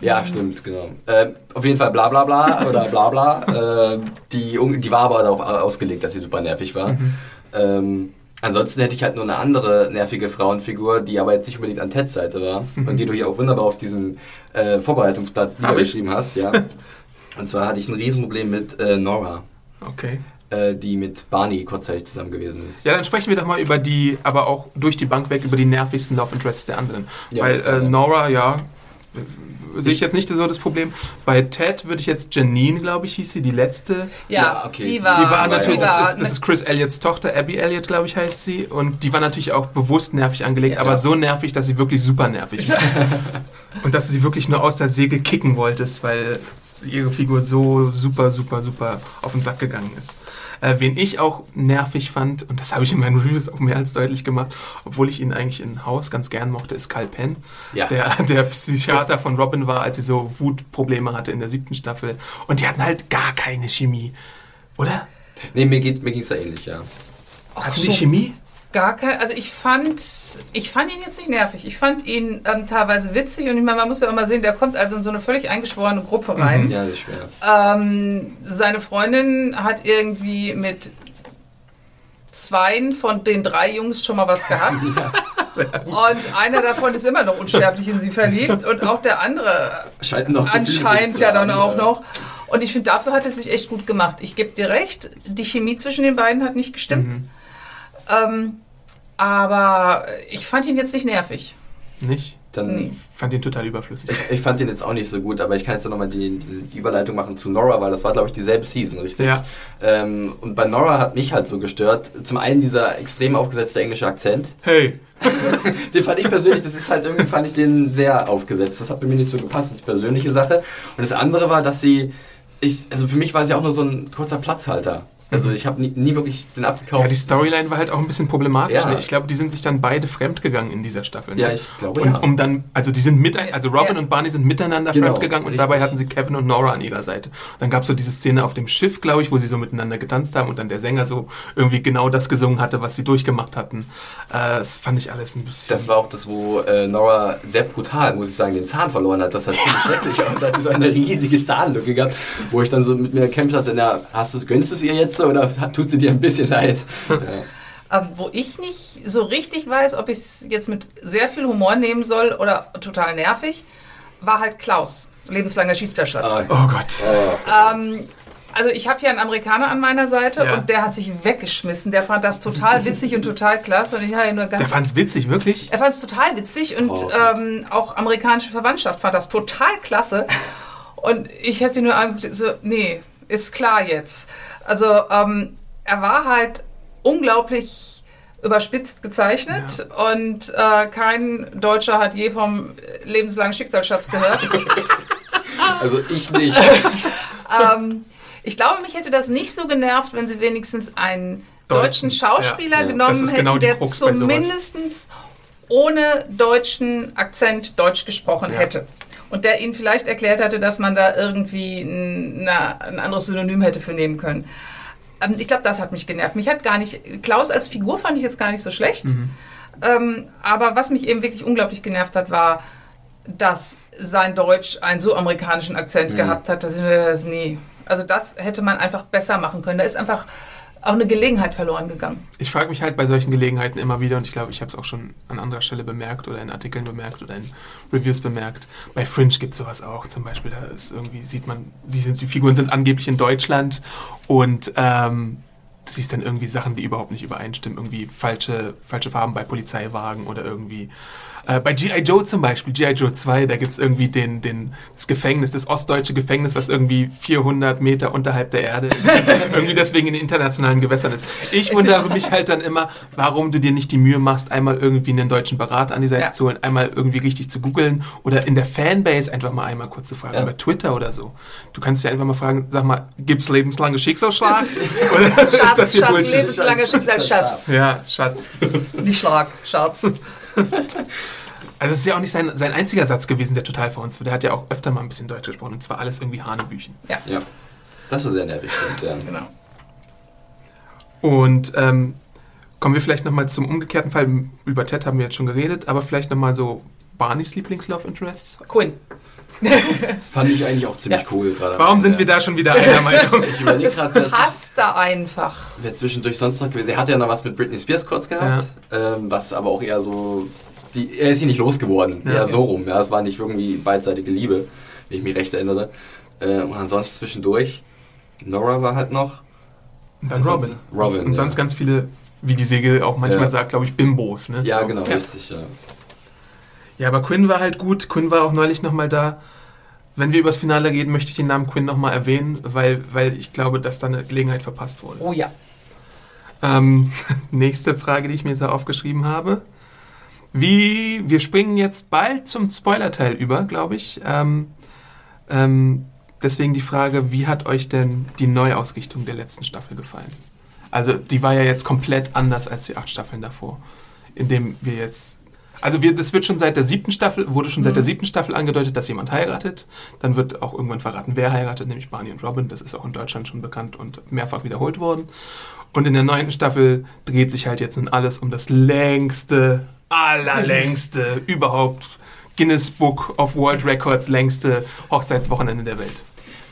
Ja, stimmt, genau. Ähm, auf jeden Fall bla bla bla oder bla bla. Ähm, die, die war aber darauf ausgelegt, dass sie super nervig war. Mhm. Ähm, ansonsten hätte ich halt nur eine andere nervige Frauenfigur, die aber jetzt nicht unbedingt an Teds Seite war mhm. und die du hier auch wunderbar auf diesem äh, Vorbereitungsblatt niedergeschrieben hast. Ja. und zwar hatte ich ein Riesenproblem mit äh, Nora. Okay äh, die mit Barney kurzzeitig zusammen gewesen ist. Ja, dann sprechen wir doch mal über die, aber auch durch die Bank weg, über die nervigsten Love Interests der anderen. Ja, Weil äh, Nora, ja, sehe ich jetzt nicht so das Problem. Bei Ted würde ich jetzt Janine, glaube ich, hieß sie, die letzte. Ja, ja okay. Die war, die war natürlich, das, ist, das ist Chris Elliots Tochter, Abby Elliott, glaube ich, heißt sie. Und die war natürlich auch bewusst nervig angelegt, ja, aber ja. so nervig, dass sie wirklich super nervig war. und dass du sie wirklich nur aus der Säge kicken wolltest, weil ihre Figur so super, super, super auf den Sack gegangen ist. Äh, wen ich auch nervig fand, und das habe ich in meinen Reviews auch mehr als deutlich gemacht, obwohl ich ihn eigentlich in Haus ganz gern mochte, ist Kyle Penn, ja. der, der Psychiater von Robin war, als sie so Wutprobleme hatte in der siebten Staffel. Und die hatten halt gar keine Chemie, oder? Nee, mir, geht, mir ging es da ähnlich, ja. Hatten die Chemie? Gar kein, also ich fand, ich fand ihn jetzt nicht nervig. Ich fand ihn ähm, teilweise witzig und ich meine, man muss ja auch mal sehen, der kommt also in so eine völlig eingeschworene Gruppe rein. Mhm. Ja, das ist schwer. Ähm, seine Freundin hat irgendwie mit zweien von den drei Jungs schon mal was gehabt. und einer davon ist immer noch unsterblich in sie verliebt und auch der andere anscheinend ja dann auch noch. Und ich finde, dafür hat es sich echt gut gemacht. Ich gebe dir recht, die Chemie zwischen den beiden hat nicht gestimmt. Mhm. Ähm, aber ich fand ihn jetzt nicht nervig. Nicht? Dann nee. fand ihn total überflüssig. Ich, ich, fand ihn jetzt auch nicht so gut, aber ich kann jetzt nochmal die, die Überleitung machen zu Nora, weil das war, glaube ich, dieselbe Season, richtig? Ja. Ähm, und bei Nora hat mich halt so gestört. Zum einen dieser extrem aufgesetzte englische Akzent. Hey! den fand ich persönlich, das ist halt irgendwie, fand ich den sehr aufgesetzt. Das hat bei mir nicht so gepasst, das ist eine persönliche Sache. Und das andere war, dass sie, ich, also für mich war sie auch nur so ein kurzer Platzhalter. Also ich habe nie, nie, wirklich den abgekauft. Ja, die Storyline war halt auch ein bisschen problematisch. Ja. Ne? Ich glaube, die sind sich dann beide fremdgegangen in dieser Staffel. Ne? Ja, ich glaube und, ja. Um dann, also die sind mit, also Robin ja. und Barney sind miteinander genau, fremdgegangen und dabei hatten sie Kevin und Nora an ihrer Seite. Und dann gab es so diese Szene auf dem Schiff, glaube ich, wo sie so miteinander getanzt haben und dann der Sänger so irgendwie genau das gesungen hatte, was sie durchgemacht hatten. Äh, das fand ich alles ein bisschen. Das war auch das, wo äh, Nora sehr brutal, muss ich sagen, den Zahn verloren hat. Das hat ziemlich schrecklich aus. hatte so eine riesige Zahnlücke gehabt, wo ich dann so mit mir gekämpft hatte, na, hast du, gönnst du es ihr jetzt so oder tut sie dir ein bisschen leid. Ja. Ähm, wo ich nicht so richtig weiß, ob ich es jetzt mit sehr viel Humor nehmen soll oder total nervig, war halt Klaus, lebenslanger Schiedsrichterschatz. Oh, oh Gott. Oh. Ähm, also ich habe hier einen Amerikaner an meiner Seite ja. und der hat sich weggeschmissen. Der fand das total witzig und total klasse. Und ich habe nur ganz der fand es witzig, wirklich? Er fand es total witzig und oh. ähm, auch amerikanische Verwandtschaft fand das total klasse. Und ich hätte nur angeguckt, so, nee, ist klar jetzt. Also ähm, er war halt unglaublich überspitzt gezeichnet ja. und äh, kein Deutscher hat je vom lebenslangen Schicksalsschatz gehört. Also ich nicht. ähm, ich glaube, mich hätte das nicht so genervt, wenn sie wenigstens einen deutschen, deutschen Schauspieler ja, genommen hätten, genau der zumindest ohne deutschen Akzent Deutsch gesprochen hätte. Und der ihnen vielleicht erklärt hatte, dass man da irgendwie ein, ein anderes Synonym hätte für nehmen können. Ähm, ich glaube, das hat mich genervt. Mich hat gar nicht, Klaus als Figur fand ich jetzt gar nicht so schlecht. Mhm. Ähm, aber was mich eben wirklich unglaublich genervt hat, war, dass sein Deutsch einen so amerikanischen Akzent mhm. gehabt hat, dass ich das nie. Also das hätte man einfach besser machen können. Da ist einfach auch eine Gelegenheit verloren gegangen. Ich frage mich halt bei solchen Gelegenheiten immer wieder, und ich glaube, ich habe es auch schon an anderer Stelle bemerkt oder in Artikeln bemerkt oder in Reviews bemerkt. Bei Fringe gibt es sowas auch. Zum Beispiel, da ist irgendwie, sieht man, die, sind, die Figuren sind angeblich in Deutschland und ähm, du siehst dann irgendwie Sachen, die überhaupt nicht übereinstimmen. Irgendwie falsche, falsche Farben bei Polizeiwagen oder irgendwie äh, bei G.I. Joe zum Beispiel, G.I. Joe 2, da gibt es irgendwie den, den, das Gefängnis, das ostdeutsche Gefängnis, was irgendwie 400 Meter unterhalb der Erde ist. irgendwie deswegen in den internationalen Gewässern ist. Ich wundere mich halt dann immer, warum du dir nicht die Mühe machst, einmal irgendwie einen deutschen Berater an die Seite ja. zu holen, einmal irgendwie richtig zu googeln oder in der Fanbase einfach mal einmal kurz zu fragen, ja. über Twitter oder so. Du kannst ja einfach mal fragen, sag mal, gibt es lebenslange Schicksalsschlag? oder Schatz, Schatz, lebenslanger Schicksalsschatz. Ja, Schatz. Nicht Schlag, Schatz. Also es ist ja auch nicht sein, sein einziger Satz gewesen, der total vor uns war. Der hat ja auch öfter mal ein bisschen Deutsch gesprochen und zwar alles irgendwie Hanebüchen. Ja. ja. Das war sehr nervig, stimmt, ja. Genau. Und ähm, kommen wir vielleicht nochmal zum umgekehrten Fall. Über Ted haben wir jetzt schon geredet, aber vielleicht nochmal so Barneys Lieblings-Love Interests? Quinn. Fand ich eigentlich auch ziemlich Ja. cool gerade. Warum sind wir da schon wieder einer Meinung? Ich überlege gerade, passt da einfach. wer zwischendurch sonst noch gewesen Der hatte ja noch was mit Britney Spears kurz gehabt, ähm, was aber auch eher so. Die, er ist hier nicht losgeworden, Ja, eher okay. so rum. Ja, es war nicht irgendwie beidseitige Liebe, wenn ich mich recht erinnere. Äh, und ansonsten zwischendurch. Nora war halt noch. Dann Robin. Robin, Und sonst ja. ganz viele, wie die Segel auch manchmal Ja. sagt, glaube ich, Bimbos. Ne? Ja, So. genau, Ja. richtig. Ja. Ja, aber Quinn war halt gut. Quinn war auch neulich nochmal da. Wenn wir übers Finale reden, möchte ich den Namen Quinn nochmal erwähnen, weil, weil ich glaube, dass da eine Gelegenheit verpasst wurde. Oh ja. Ähm, nächste Frage, die ich mir so aufgeschrieben habe. Wie, wir springen jetzt bald zum Spoiler-Teil über, glaube ich. Ähm, ähm, deswegen die Frage, wie hat euch denn die Neuausrichtung der letzten Staffel gefallen? Also die war ja jetzt komplett anders als die acht Staffeln davor, indem wir jetzt also wir, das wird schon seit der siebten Staffel, wurde schon seit der siebten Staffel angedeutet, dass jemand heiratet. Dann wird auch irgendwann verraten, wer heiratet, nämlich Barney und Robin. Das ist auch in Deutschland schon bekannt und mehrfach wiederholt worden. Und in der neunten Staffel dreht sich halt jetzt nun alles um das längste, allerlängste, überhaupt Guinness Book of World Records längste Hochzeitswochenende der Welt.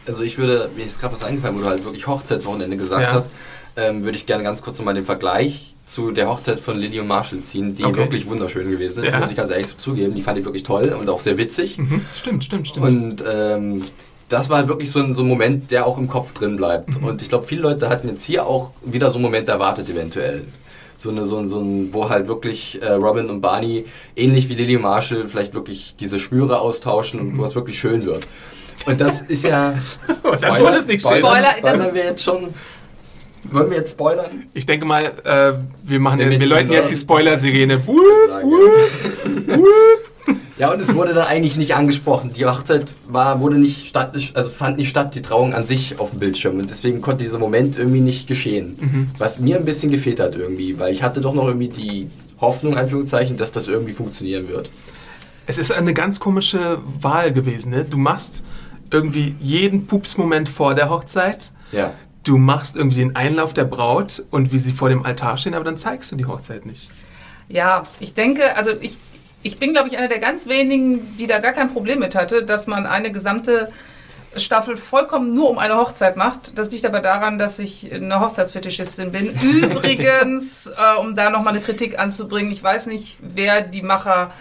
Also ich würde, mir ist gerade was eingefallen, wo du halt wirklich Hochzeitswochenende gesagt Ja. hast, ähm, würde ich gerne ganz kurz nochmal den Vergleich zu der Hochzeit von Lily und Marshall ziehen, die Okay. wirklich wunderschön gewesen ist, Ja. muss ich ganz ehrlich so zugeben. Die fand ich wirklich toll und auch sehr witzig. Mhm. Stimmt, stimmt, stimmt. Und ähm, das war wirklich so ein, so ein Moment, der auch im Kopf drin bleibt. Und ich glaube, viele Leute hatten jetzt hier auch wieder so einen Moment erwartet, eventuell. So, eine, so, ein, so ein, wo halt wirklich äh, Robin und Barney, ähnlich wie Lily und Marshall, vielleicht wirklich diese Spüre austauschen und wo es wirklich schön wird. Und das ist ja. Schön. Spoilern, Spoiler, das spoilern ist- wir jetzt schon. Wollen wir jetzt spoilern? Ich denke mal, äh, wir machen, wir wir jetzt läuten jetzt die Spoiler-Sirene. Ja, und es wurde dann eigentlich nicht angesprochen. Die Hochzeit war, wurde nicht statt, also fand nicht statt, die Trauung an sich auf dem Bildschirm. Und deswegen konnte dieser Moment irgendwie nicht geschehen. Was mir ein bisschen gefehlt hat irgendwie, weil ich hatte doch noch irgendwie die Hoffnung, Anführungszeichen, dass das irgendwie funktionieren wird. Es ist eine ganz komische Wahl gewesen. Ne? Du machst irgendwie jeden Pupsmoment vor der Hochzeit. Ja. Du machst irgendwie den Einlauf der Braut und wie sie vor dem Altar stehen, aber dann zeigst du die Hochzeit nicht. Ja, ich denke, also ich, ich bin, glaube ich, einer der ganz wenigen, die da gar kein Problem mit hatte, dass man eine gesamte Staffel vollkommen nur um eine Hochzeit macht. Das liegt aber daran, dass ich eine Hochzeitsfetischistin bin. Übrigens, äh, um da nochmal eine Kritik anzubringen, ich weiß nicht, wer die Macher,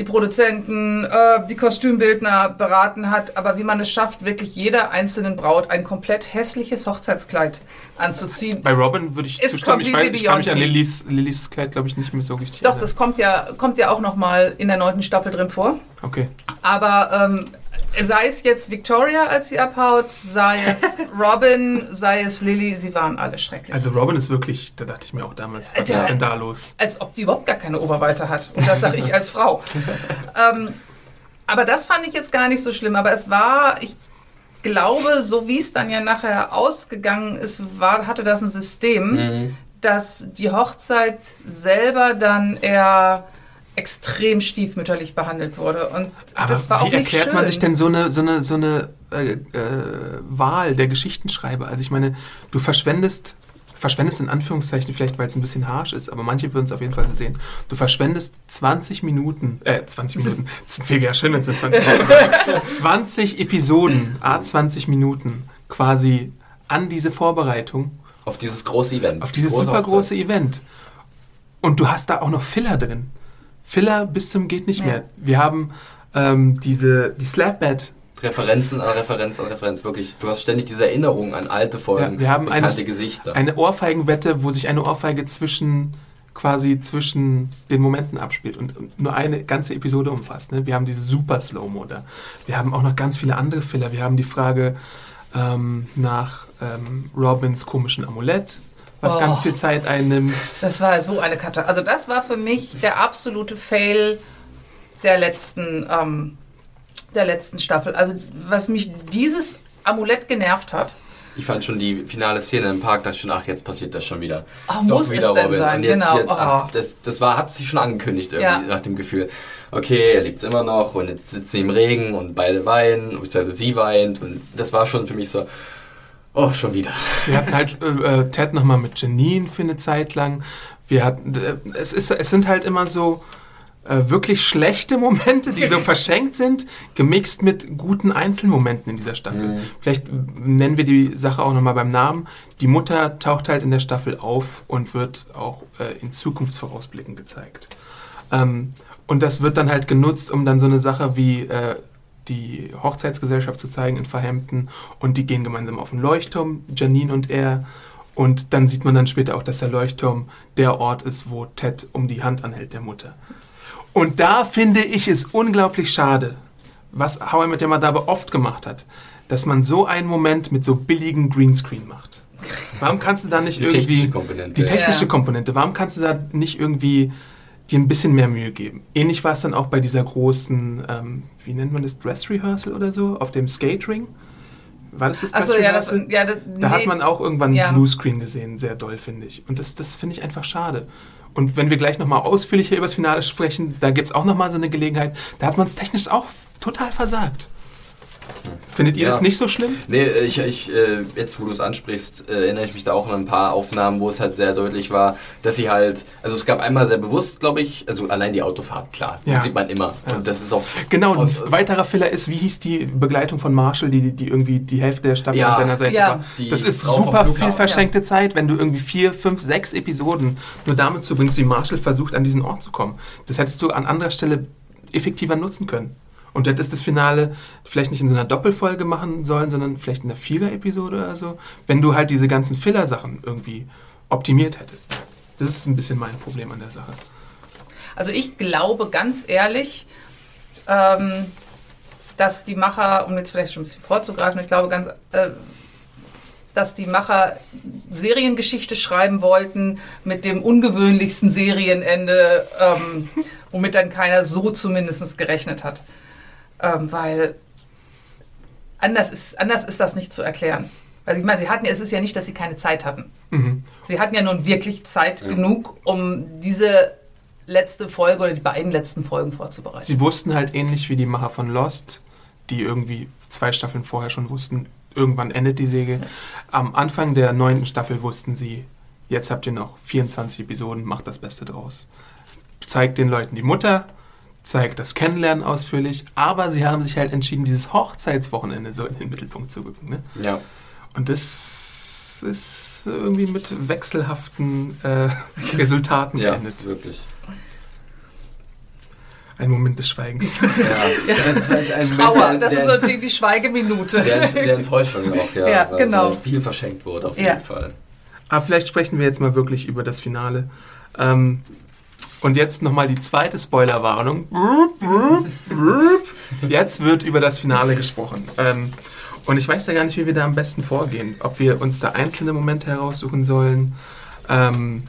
die Produzenten, äh, die Kostümbildner beraten hat, aber wie man es schafft, wirklich jeder einzelnen Braut ein komplett hässliches Hochzeitskleid anzuziehen. Bei Robin würde ich Ist zustimmen. Ich, weiß, ich kann mich an. Lillys, Lillys Kleid, glaube ich, nicht mehr so richtig Doch, erinnern. das kommt ja, kommt ja auch nochmal in der neunten Staffel drin vor. Okay. Aber ähm, sei es jetzt Victoria, als sie abhaut, sei es Robin, sei es Lily, sie waren alle schrecklich. Also Robin ist wirklich, da dachte ich mir auch damals, was Also- ist denn da los? als ob die überhaupt gar keine Oberweite hat. Und das sage ich als Frau. ähm, aber das fand ich jetzt gar nicht so schlimm. Aber es war, ich glaube, so wie es dann ja nachher ausgegangen ist, war, hatte das ein System, Mhm. dass die Hochzeit selber dann eher extrem stiefmütterlich behandelt wurde. Und Aber das war wie auch nicht erklärt schön. man sich denn so eine, so eine, so eine äh, äh, Wahl der Geschichtenschreiber? Also ich meine, du verschwendest, verschwendest in Anführungszeichen vielleicht, weil es ein bisschen harsch ist, aber manche würden es auf jeden Fall sehen. Du verschwendest 20 Minuten, äh, 20 Minuten, es wäre ja schön, wenn es in 20 Minuten 20 Episoden, a 20 Minuten quasi an diese Vorbereitung, Auf dieses große Event. auf dieses Große super Hochzeit. große Event. Und du hast da auch noch Filler drin. Filler bis zum geht nicht Ja. mehr. Wir haben ähm, diese, die Slapbed. Referenzen an Referenz an Referenz, wirklich. Du hast ständig diese Erinnerung an alte Folgen, Ja, wir haben eines- Gesichter. Eine Ohrfeigenwette, wo sich eine Ohrfeige zwischen quasi zwischen den Momenten abspielt und und nur eine ganze Episode umfasst. Ne? Wir haben diese super Slow-Mo da. Wir haben auch noch ganz viele andere Filler. Wir haben die Frage ähm, nach ähm, Robins komischen Amulett, was Oh. ganz viel Zeit einnimmt. Das war so eine Katastrophe. Also das war für mich der absolute Fail der letzten, ähm, der letzten Staffel. Also was mich dieses Amulett genervt hat. Ich fand schon die finale Szene im Park, dachte schon, ach, jetzt passiert das schon wieder. Oh, muss es denn sein? Und jetzt, Genau. jetzt, Oh. ach, das, das war, hat sich schon angekündigt irgendwie, Ja. nach dem Gefühl. Okay, er liebt es immer noch und jetzt sitzen sie im Regen und beide weinen, beziehungsweise sie weint und das war schon für mich so, oh, schon wieder. Wir hatten halt äh, äh, Ted nochmal mit Janine für eine Zeit lang. Wir hatten, äh, es, ist, es sind halt immer so äh, wirklich schlechte Momente, die so verschenkt sind, gemixt mit guten Einzelmomenten in dieser Staffel. Mhm. Vielleicht nennen wir die Sache auch nochmal beim Namen. Die Mutter taucht halt in der Staffel auf und wird auch äh, in Zukunftsvorausblicken gezeigt. Ähm, und das wird dann halt genutzt, um dann so eine Sache wie äh, die Hochzeitsgesellschaft zu zeigen in Verhemten und die gehen gemeinsam auf den Leuchtturm, Janine und er. Und dann sieht man dann später auch, dass der Leuchtturm der Ort ist, wo Ted um die Hand anhält, der Mutter. Und da finde ich es unglaublich schade, was How I Met Your Mother aber oft gemacht hat, dass man so einen Moment mit so billigen Greenscreen macht. Warum kannst du da nicht Die irgendwie technische Komponente. die technische Ja. Komponente? Warum kannst du da nicht irgendwie dir ein bisschen mehr Mühe geben? Ähnlich war es dann auch bei dieser großen, ähm, wie nennt man das, Dress Rehearsal oder so, auf dem Skate Ring. War das das Achso, ja, das, ja, das, Da nee. hat man auch irgendwann Ja. Bluescreen gesehen, sehr doll, finde ich. Und das, das finde ich einfach schade. Und wenn wir gleich nochmal ausführlicher über das Finale sprechen, da gibt es auch nochmal so eine Gelegenheit, da hat man es technisch auch total versagt. Findet ihr Ja. das nicht so schlimm? Nee, ich, ich, äh, jetzt wo du es ansprichst, äh, erinnere ich mich da auch an ein paar Aufnahmen, wo es halt sehr deutlich war, dass sie halt, also es gab einmal sehr bewusst, glaube ich, also allein die Autofahrt, klar, Ja. das sieht man immer. Ja. Und das ist auch. Genau, ein weiterer Filler ist, wie hieß die Begleitung von Marshall, die, die irgendwie die Hälfte der Staffel Ja, an seiner Seite ja. war. Das ist super viel verschenkte Zeit, wenn du irgendwie vier, fünf, sechs Episoden nur damit zubringst, wie Marshall versucht, an diesen Ort zu kommen. Das hättest du an anderer Stelle effektiver nutzen können. Und du hättest das Finale vielleicht nicht in so einer Doppelfolge machen sollen, sondern vielleicht in einer Vierer-Episode oder so, wenn du halt diese ganzen Filler-Sachen irgendwie optimiert hättest. Das ist ein bisschen mein Problem an der Sache. Also ich glaube ganz ehrlich, ähm, dass die Macher, um jetzt vielleicht schon ein bisschen vorzugreifen, ich glaube ganz, äh, dass die Macher Seriengeschichte schreiben wollten mit dem ungewöhnlichsten Serienende, ähm, womit dann keiner so zumindest gerechnet hat. Ähm, weil anders ist, anders ist das nicht zu erklären. Also ich meine, sie hatten, es ist ja nicht, dass sie keine Zeit hatten. Mhm. Sie hatten ja nun wirklich Zeit genug, um diese letzte Folge oder die beiden letzten Folgen vorzubereiten. Sie wussten halt ähnlich wie die Macher von Lost, die irgendwie zwei Staffeln vorher schon wussten, irgendwann endet die Säge. Am Anfang der neunten Staffel wussten sie, jetzt habt ihr noch 24 Episoden, macht das Beste draus. Zeigt den Leuten die Mutter, zeigt das Kennenlernen ausführlich, aber sie haben sich halt entschieden, dieses Hochzeitswochenende so in den Mittelpunkt zu rücken. Ne? Ja. Und das ist irgendwie mit wechselhaften äh, Resultaten Ja, geendet. wirklich. Ein Moment des Schweigens. Ja. Das ist vielleicht ein Trauer, Moment, das der, ist so die, die Schweigeminute. der, der Enttäuschung auch, ja. Ja, weil- genau. weil Viel verschenkt wurde, auf Ja. jeden Fall. Aber vielleicht sprechen wir jetzt mal wirklich über das Finale. Ähm, und jetzt nochmal die zweite Spoilerwarnung. Jetzt wird über das Finale gesprochen. Ähm, und ich weiß ja gar nicht, wie wir da am besten vorgehen. Ob wir uns da einzelne Momente heraussuchen sollen. Ähm,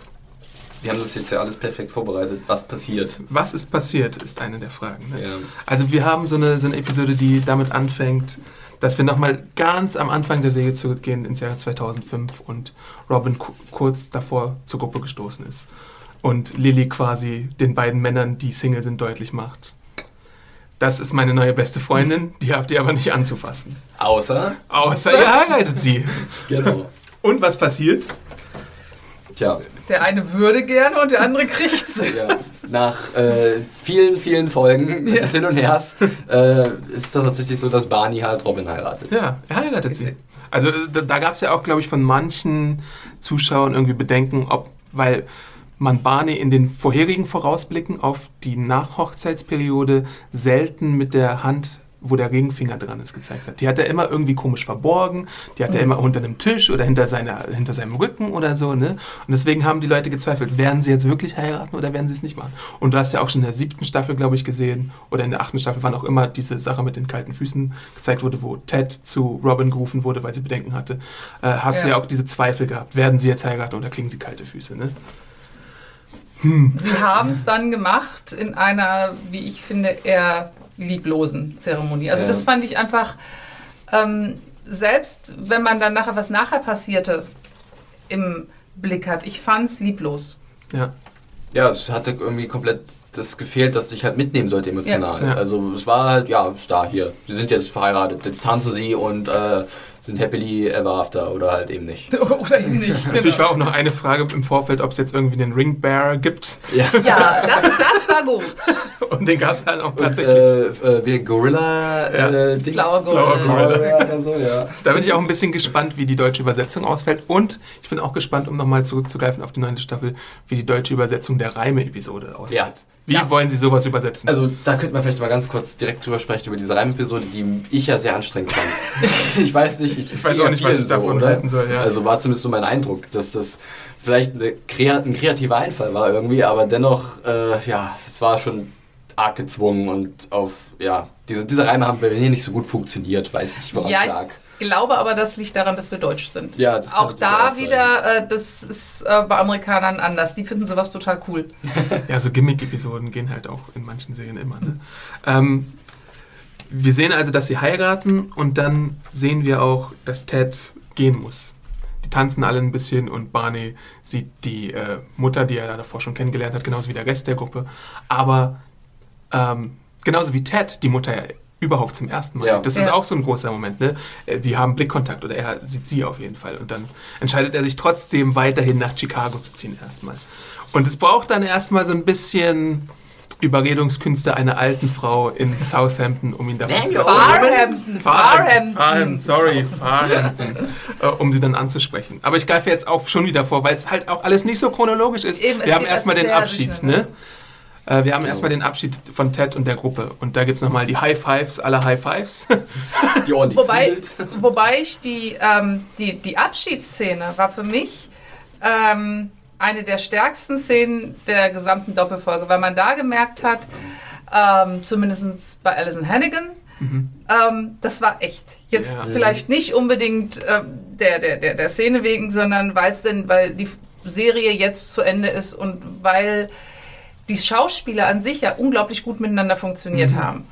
Wir haben das jetzt ja alles perfekt vorbereitet, was passiert. was ist passiert, ist eine der Fragen. Ne? Ja. Also wir haben so eine, so eine Episode, die damit anfängt, dass wir nochmal ganz am Anfang der Serie zurückgehen ins Jahr 2005 und Robin ku- kurz davor zur Gruppe gestoßen ist. Und Lily quasi den beiden Männern, die Single sind, deutlich macht. Das ist meine neue beste Freundin, die habt ihr aber nicht anzufassen. Außer, Außer ihr heiratet sie. genau. Und was passiert? Tja, Der eine würde gerne und der andere kriegt sie. ja. nach äh, vielen, vielen Folgen Ja. des Hin und Hers äh, ist es doch tatsächlich so, dass Barney halt Robin heiratet. Ja, er heiratet sie. Also äh, da, da gab es ja auch, glaube ich, von manchen Zuschauern irgendwie Bedenken, ob, weil man Barney in den vorherigen Vorausblicken auf die Nachhochzeitsperiode selten mit der Hand, wo der Ringfinger dran ist, gezeigt hat. Die hat er immer irgendwie komisch verborgen, die hat er immer unter einem Tisch oder hinter, seiner, hinter seinem Rücken oder so. Ne? Und deswegen haben die Leute gezweifelt, werden sie jetzt wirklich heiraten oder werden sie es nicht machen? Und du hast ja auch schon in der siebten Staffel, glaube ich, gesehen, oder in der achten Staffel, wann auch immer diese Sache mit den kalten Füßen gezeigt wurde, wo Ted zu Robin gerufen wurde, weil sie Bedenken hatte. Äh, hast du Ja. ja auch diese Zweifel gehabt, werden sie jetzt heiraten oder kriegen sie kalte Füße? Ne? Sie haben es dann gemacht in einer, wie ich finde, eher lieblosen Zeremonie. Also Ja. das fand ich einfach, ähm, selbst wenn man dann nachher, was nachher passierte, im Blick hat, ich fand es lieblos. Ja. Ja, es hatte irgendwie komplett das gefehlt, dass dich halt mitnehmen sollte emotional. Ja. Ja. Also es war halt, ja, ist da hier. Sie sind jetzt verheiratet, jetzt tanzen sie und äh, sind happily ever after oder halt eben nicht. Oder eben nicht. Natürlich Genau. war auch noch eine Frage im Vorfeld, ob es jetzt irgendwie den Ring Bear gibt. Ja. Ja, das, das war gut. Und den gab es halt auch tatsächlich. Äh, äh, wie Gorilla Ja. äh, Dings. Flower Flower Gorilla. Gorilla. oder so, ja. Da bin ich auch ein bisschen gespannt, wie die deutsche Übersetzung ausfällt. Und ich bin auch gespannt, um nochmal zurückzugreifen auf die neunte Staffel, wie die deutsche Übersetzung der Reime-Episode ausfällt. Ja. Wie Ja. wollen Sie sowas übersetzen? Also da könnten wir vielleicht mal ganz kurz direkt drüber sprechen, über diese Reimepisode, die ich ja sehr anstrengend fand. ich weiß nicht, ich, Ich weiß auch nicht, was ich davon halten soll, ja. Also war zumindest so mein Eindruck, dass das vielleicht eine krea ein kreativer Einfall war irgendwie, aber dennoch, äh, ja, es war schon arg gezwungen und auf, ja, diese, diese Reime haben bei mir nicht so gut funktioniert, weiß ich, woran Ja, es lag. ich glaube aber, das liegt daran, dass wir deutsch sind. Ja, das auch da auch wieder, äh, das ist äh, bei Amerikanern anders. Die finden sowas total cool. Ja, so Gimmick-Episoden gehen halt auch in manchen Serien immer. Ne? Ähm, wir sehen also, dass sie heiraten und dann sehen wir auch, dass Ted gehen muss. Die tanzen alle ein bisschen und Barney sieht die äh, Mutter, die er davor schon kennengelernt hat, genauso wie der Rest der Gruppe. Aber ähm, genauso wie Ted die Mutter überhaupt zum ersten Mal. Ja. Das ist Ja. auch so ein großer Moment. Ne? Äh, Die haben Blickkontakt oder er sieht sie auf jeden Fall. Und dann entscheidet er sich trotzdem weiterhin nach Chicago zu ziehen erstmal. Und es braucht dann erstmal so ein bisschen Überredungskünste einer alten Frau in Southampton, um ihn davon zu Farhampton, Farhampton, Farhampton. sorry, Farhampton, äh, um sie dann anzusprechen. Aber ich greife jetzt auch schon wieder vor, weil es halt auch alles nicht so chronologisch ist. Eben, Wir haben geht erstmal erst den Abschied, durcheinander. ne? Äh, wir haben Genau. erstmal den Abschied von Ted und der Gruppe. Und da gibt es nochmal die High Fives, alle High Fives. Die ordentlich Wobei, wobei ich die, ähm, die, die Abschiedsszene war für mich ähm, eine der stärksten Szenen der gesamten Doppelfolge, weil man da gemerkt hat, ähm, zumindest bei Alison Hannigan, ähm, das war echt. Jetzt Ja. vielleicht nicht unbedingt ähm, der, der, der, der Szene wegen, sondern weil es denn, weil die Serie jetzt zu Ende ist und weil die Schauspieler an sich ja unglaublich gut miteinander funktioniert haben.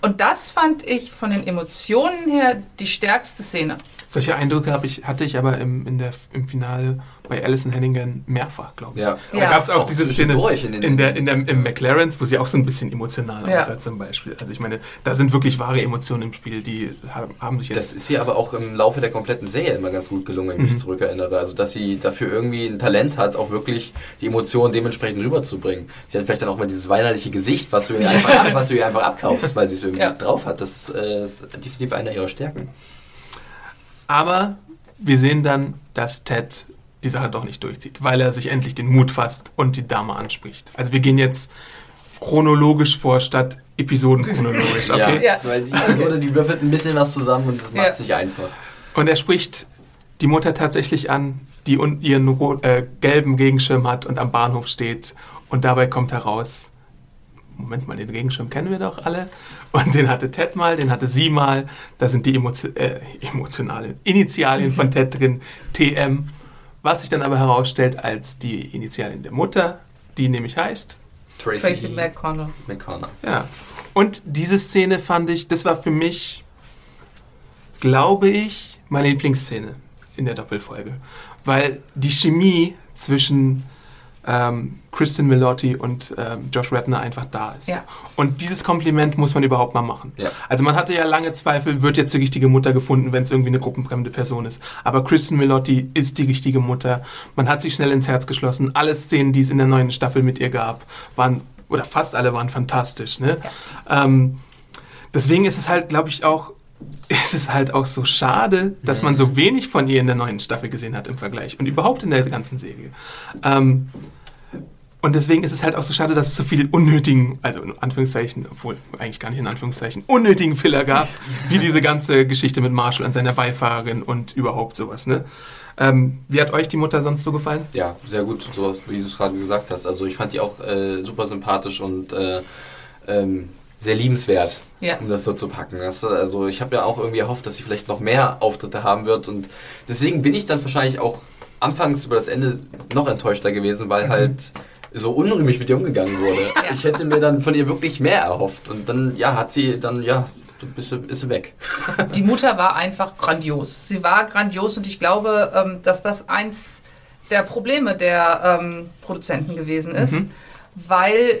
Und das fand ich von den Emotionen her die stärkste Szene. Solche Eindrücke ich, hatte ich aber im, in der, im Finale bei Alison Hannigan mehrfach, glaube ich. Ja. Da Ja. gab es auch, Auch diese Szene in in, der, in der, im McLarens, wo sie auch so ein bisschen emotional Ja. aussah zum Beispiel. Also ich meine, da sind wirklich wahre Emotionen im Spiel, die haben, sich Das jetzt... ist ihr aber auch im Laufe der kompletten Serie immer ganz gut gelungen, wenn ich mich zurückerinnere. Also, dass sie dafür irgendwie ein Talent hat, auch wirklich die Emotionen dementsprechend rüberzubringen. Sie hat vielleicht dann auch mal dieses weinerliche Gesicht, was du ihr einfach, ab, was du ihr einfach abkaufst, weil sie es irgendwie Ja. drauf hat. Das äh, ist definitiv einer ihrer Stärken. Aber wir sehen dann, dass Ted die Sache doch nicht durchzieht, weil er sich endlich den Mut fasst und die Dame anspricht. Also wir gehen jetzt chronologisch vor, statt episodenchronologisch, okay? Ja. weil die Episode, die würfelt ein bisschen was zusammen und das macht Ja. sich einfach. Und er spricht die Mutter tatsächlich an, die ihren äh, gelben Regenschirm hat und am Bahnhof steht. Und dabei kommt heraus, Moment mal, den Regenschirm kennen wir doch alle. Und den hatte Ted mal, den hatte sie mal. Da sind die Emotio äh, emotionalen Initialien von Ted drin, TM. Was sich dann aber herausstellt als die Initialien der Mutter, die nämlich heißt Tracy McConnell. McConnell. ja. Und diese Szene fand ich, das war für mich, glaube ich, meine Lieblingsszene in der Doppelfolge. Weil die Chemie zwischen ähm, Kristen Milotti und ähm, Josh Radner einfach da ist. Ja. Und dieses Kompliment muss man überhaupt mal machen. Ja. Also man hatte ja lange Zweifel, wird jetzt die richtige Mutter gefunden, wenn es irgendwie eine gruppenfremde Person ist. Aber Kristen Milotti ist die richtige Mutter. Man hat sie schnell ins Herz geschlossen. Alle Szenen, die es in der neuen Staffel mit ihr gab, waren, oder fast alle waren fantastisch. Ne? Ähm, deswegen ist es halt, glaube ich, auch, ist es halt auch so schade, dass man so wenig von ihr in der neuen Staffel gesehen hat im Vergleich und überhaupt in der ganzen Serie. Ähm, und deswegen ist es halt auch so schade, dass es so viel unnötigen, also in Anführungszeichen, obwohl eigentlich gar nicht in Anführungszeichen, unnötigen Filler gab, wie diese ganze Geschichte mit Marshall und seiner Beifahrerin und überhaupt sowas. Ne? Ähm, wie hat euch die Mutter sonst so gefallen? Ja, sehr gut, so wie du es gerade gesagt hast. Also ich fand die auch äh, super sympathisch und äh, ähm, sehr liebenswert, Ja. um das so zu packen. Also ich habe ja auch irgendwie erhofft, dass sie vielleicht noch mehr Auftritte haben wird und deswegen bin ich dann wahrscheinlich auch anfangs über das Ende noch enttäuschter gewesen, weil halt so unrühmlich mit ihr umgegangen wurde. Ja. Ich hätte mir dann von ihr wirklich mehr erhofft und dann, ja, hat sie dann, ja, du bist, du- ist sie weg. Die Mutter war einfach grandios. Sie war grandios und ich glaube, ähm, dass das eins der Probleme der ähm, Produzenten gewesen ist, weil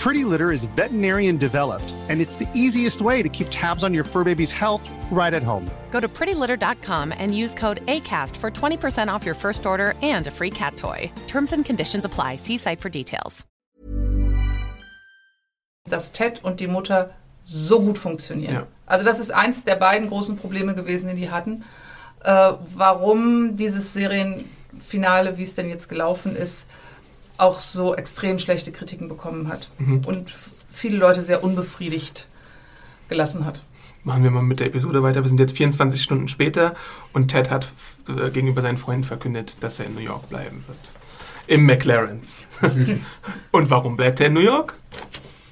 Pretty Litter is veterinarian developed, and it's the easiest way to keep tabs on your fur baby's health right at home. Go to prettylitter.com and use code ACAST for 20% off your first order and a free cat toy. Terms and conditions apply. See site for details. dass Ted und die Mutter so gut funktionieren. Ja. Also das ist eins der beiden großen Probleme gewesen, die die hatten. Äh, warum dieses Serienfinale, wie es denn jetzt gelaufen ist, auch so extrem schlechte Kritiken bekommen hat und viele Leute sehr unbefriedigt gelassen hat. Machen wir mal mit der Episode weiter. Wir sind jetzt 24 Stunden später und Ted hat äh, gegenüber seinen Freunden verkündet, dass er in New York bleiben wird. Im McLarens. und warum bleibt er in New York?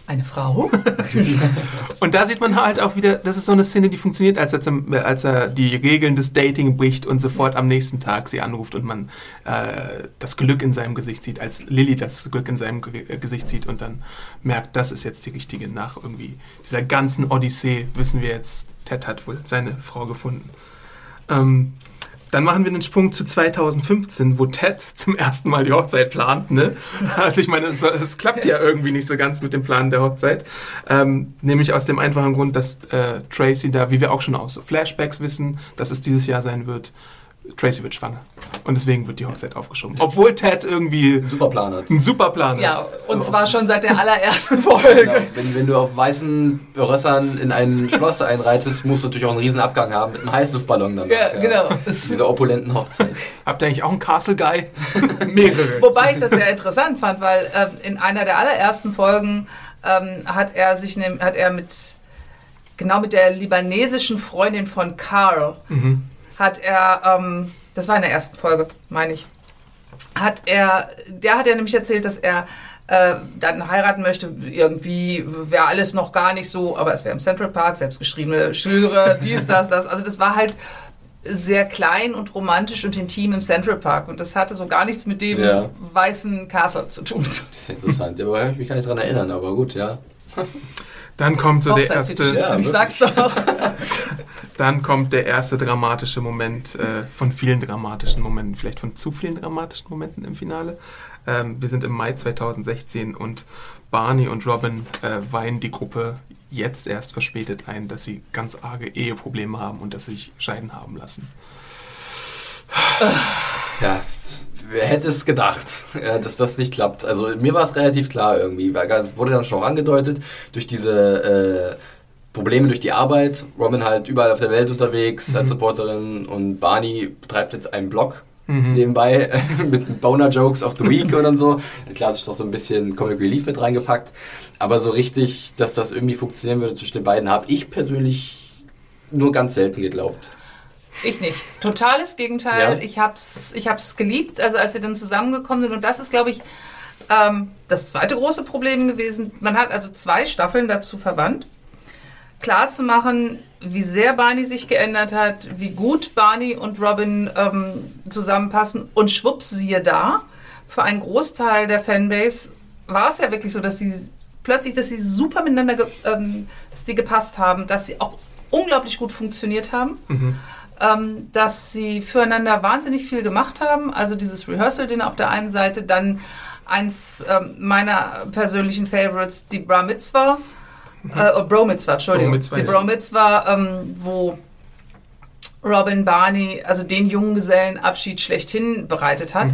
Eine Frau? Und da sieht man halt auch wieder, das ist so eine Szene, die funktioniert, als er, zum, als er die Regeln des Dating bricht und sofort am nächsten Tag sie anruft und man äh, das Glück in seinem Gesicht sieht, als Lilly das Glück in seinem Ge äh, Gesicht sieht und dann merkt, das ist jetzt die richtige. Nach irgendwie dieser ganzen Odyssee wissen wir jetzt, Ted hat wohl seine Frau gefunden. Ähm, dann machen wir einen Sprung zu 2015, wo Ted zum ersten Mal die Hochzeit plant. Ne? Also ich meine, es, es klappt ja irgendwie nicht so ganz mit dem Plan der Hochzeit. Ähm, nämlich aus dem einfachen Grund, dass äh, Tracy da, wie wir auch schon aus so Flashbacks wissen, dass es dieses Jahr sein wird, Tracy wird schwanger. Und deswegen wird die Hochzeit aufgeschoben. Obwohl Ted irgendwie Super Plan hat. einen super Plan hat. ja, und zwar schon seit der allerersten Folge. Genau. Wenn, wenn du auf weißen Rössern in ein Schloss einreitest, musst du natürlich auch einen riesen Abgang haben mit einem Heißluftballon dann. Ja, genau. Zu dieser opulenten Hochzeit. Habt ihr eigentlich auch einen Castle Guy? Mehrere. Wobei ich das sehr interessant fand, weil ähm, in einer der allerersten Folgen ähm, hat er sich nehm, hat er mit genau mit der libanesischen Freundin von Carl hat er ähm, das war in der ersten Folge, meine ich, hat er der hat er nämlich erzählt, dass er äh, dann heiraten möchte, irgendwie wäre alles noch gar nicht so, aber es wäre im Central Park, selbstgeschriebene Schüre, dies, das, das. Also das war halt sehr klein und romantisch und intim im Central Park. Und das hatte so gar nichts mit dem Ja. weißen Castle zu tun. Das ist interessant. Ja, aber ich mich gar nicht dran erinnern, aber gut, ja. Dann kommt so der erste, Ja, ich sag's doch. dann kommt der erste dramatische Moment äh, von vielen dramatischen Momenten, vielleicht von zu vielen dramatischen Momenten im Finale. Ähm, wir sind im Mai 2016 und Barney und Robin äh, weihen die Gruppe jetzt erst verspätet ein, dass sie ganz arge Eheprobleme haben und dass sie sich scheiden haben lassen. Ja, wer hätte es gedacht, äh, dass das nicht klappt? Also mir war es relativ klar irgendwie, weil es wurde dann schon auch angedeutet, durch diese äh, Probleme durch die Arbeit, Robin halt überall auf der Welt unterwegs als Supporterin und Barney betreibt jetzt einen Blog nebenbei mit Boner-Jokes of the Week und dann so. Klar, sich doch so ein bisschen Comic Relief mit reingepackt, aber so richtig, dass das irgendwie funktionieren würde zwischen den beiden, habe ich persönlich nur ganz selten geglaubt. Ich nicht. Totales Gegenteil. Ja. Ich hab's, ich hab's geliebt, also als sie dann zusammengekommen sind. Und das ist, glaube ich, ähm, das zweite große Problem gewesen. Man hat also zwei Staffeln dazu verwandt, klar zu machen, wie sehr Barney sich geändert hat, wie gut Barney und Robin ähm, zusammenpassen. Und schwupps, siehe da, für einen Großteil der Fanbase war es ja wirklich so, dass die plötzlich, dass sie super miteinander, ge ähm, dass die gepasst haben, dass sie auch unglaublich gut funktioniert haben ähm, dass sie füreinander wahnsinnig viel gemacht haben. Also dieses Rehearsal-Dinner auf der einen Seite, dann eins ähm, meiner persönlichen Favorites, die Bra Mitzvah, äh, oh, Bro Mitzvah, Entschuldigung, Bro Mitzvah, die ja. Bro Mitzvah, ähm, wo Robin Barney, also den Junggesellenabschied schlechthin bereitet hat.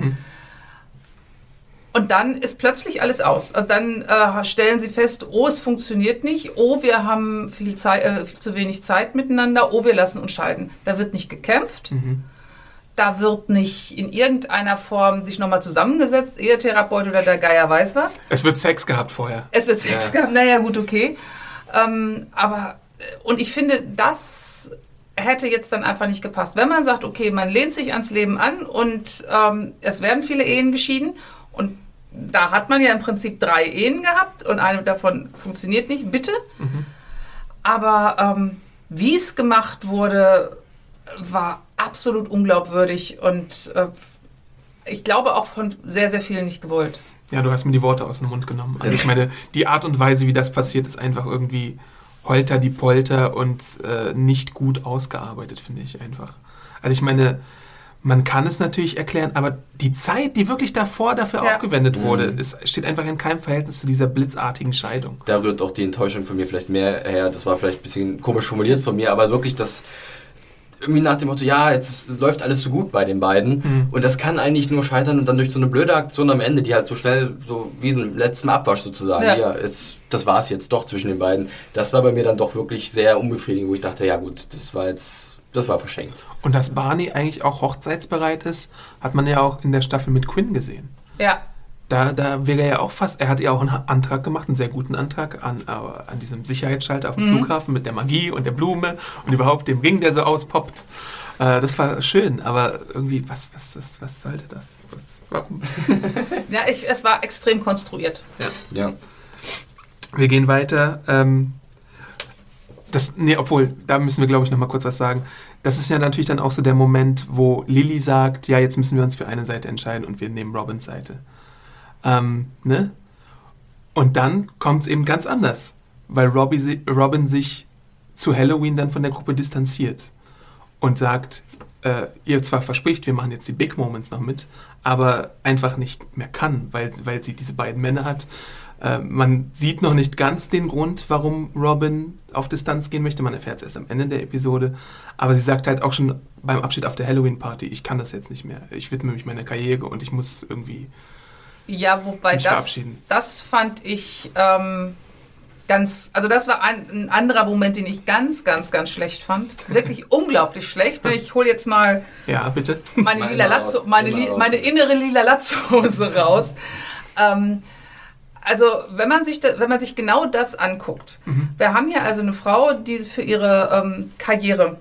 Und dann ist plötzlich alles aus. Und dann äh, stellen sie fest, oh, es funktioniert nicht, oh, wir haben viel, Zeit, äh, viel zu wenig Zeit miteinander, oh, wir lassen uns scheiden. Da wird nicht gekämpft, da wird nicht in irgendeiner Form sich nochmal zusammengesetzt, Ehetherapeut oder der Geier weiß was. Es wird Sex gehabt vorher. Es wird Sex Ja. gehabt, naja, gut, okay. Ähm, aber, äh, und ich finde, das hätte jetzt dann einfach nicht gepasst. Wenn man sagt, okay, man lehnt sich ans Leben an und ähm, es werden viele Ehen geschieden und da hat man ja im Prinzip drei Ehen gehabt und eine davon funktioniert nicht, bitte. Aber ähm, wie es gemacht wurde, war absolut unglaubwürdig und äh, ich glaube auch von sehr, sehr vielen nicht gewollt. Ja, du hast mir die Worte aus dem Mund genommen. Also ich meine, die Art und Weise, wie das passiert, ist einfach irgendwie holter die Polter und äh, nicht gut ausgearbeitet, finde ich einfach. Also ich meine, man kann es natürlich erklären, aber die Zeit, die wirklich davor dafür Ja. aufgewendet wurde, Mhm. ist, steht einfach in keinem Verhältnis zu dieser blitzartigen Scheidung. Da rührt auch die Enttäuschung von mir vielleicht mehr her. Das war vielleicht ein bisschen komisch formuliert von mir, aber wirklich das irgendwie nach dem Motto, ja, jetzt läuft alles so gut bei den beiden Mhm. und das kann eigentlich nur scheitern und dann durch so eine blöde Aktion am Ende, die halt so schnell, so wie so ein letzten Abwasch sozusagen, Ja. ja, jetzt, das war es jetzt doch zwischen den beiden. Das war bei mir dann doch wirklich sehr unbefriedigend, wo ich dachte, ja gut, das war jetzt, das war verschenkt. Und dass Barney eigentlich auch hochzeitsbereit ist, hat man ja auch in der Staffel mit Quinn gesehen. Ja, Da, da wäre er ja auch fast, er hat ja auch einen Antrag gemacht, einen sehr guten Antrag an, äh, an diesem Sicherheitsschalter auf dem Mhm. Flughafen mit der Magie und der Blume und überhaupt dem Ring, der so auspoppt. Äh, das war schön, aber irgendwie, was, was, was, was sollte das? Was, warum? ja ich, es war extrem konstruiert. Ja. Wir gehen weiter. Ähm, das, nee, obwohl, da müssen wir, glaube ich, noch mal kurz was sagen. Das ist ja natürlich dann auch so der Moment, wo Lilly sagt, ja, jetzt müssen wir uns für eine Seite entscheiden und wir nehmen Robins Seite. Ähm, ne? Und dann kommt es eben ganz anders, weil Robbie, Robin sich zu Halloween dann von der Gruppe distanziert und sagt, äh, ihr zwar verspricht, wir machen jetzt die Big Moments noch mit, aber einfach nicht mehr kann, weil, weil sie diese beiden Männer hat. Äh, man sieht noch nicht ganz den Grund, warum Robin auf Distanz gehen möchte. Man erfährt es erst am Ende der Episode. Aber sie sagt halt auch schon beim Abschied auf der Halloween-Party, ich kann das jetzt nicht mehr. Ich widme mich meiner Karriere und ich muss irgendwie Ja, wobei Mich das, verabschieden. das fand ich ähm, ganz, also das war ein, ein anderer Moment, den ich ganz, ganz, ganz schlecht fand. Wirklich unglaublich schlecht. Ich hole jetzt mal Ja, bitte. meine, Meine lila Latzo, meine, meine innere lila Latzhose raus. ähm, also wenn man sich da, wenn man sich genau das anguckt, wir haben hier also eine Frau, die für ihre ähm, Karriere,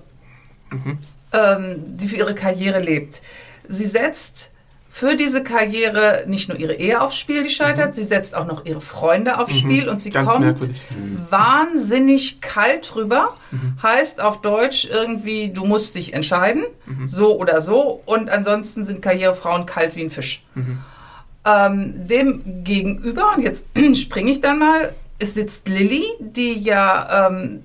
ähm, die für ihre Karriere lebt. Sie setzt für diese Karriere nicht nur ihre Ehe aufs Spiel, die scheitert, sie setzt auch noch ihre Freunde aufs Spiel und sie Ganz kommt merkwürdig. wahnsinnig kalt rüber. Heißt auf Deutsch irgendwie, du musst dich entscheiden, so oder so. Und ansonsten sind Karrierefrauen kalt wie ein Fisch. Ähm, dem gegenüber, und jetzt springe ich dann mal, es sitzt Lilly, die ja ähm,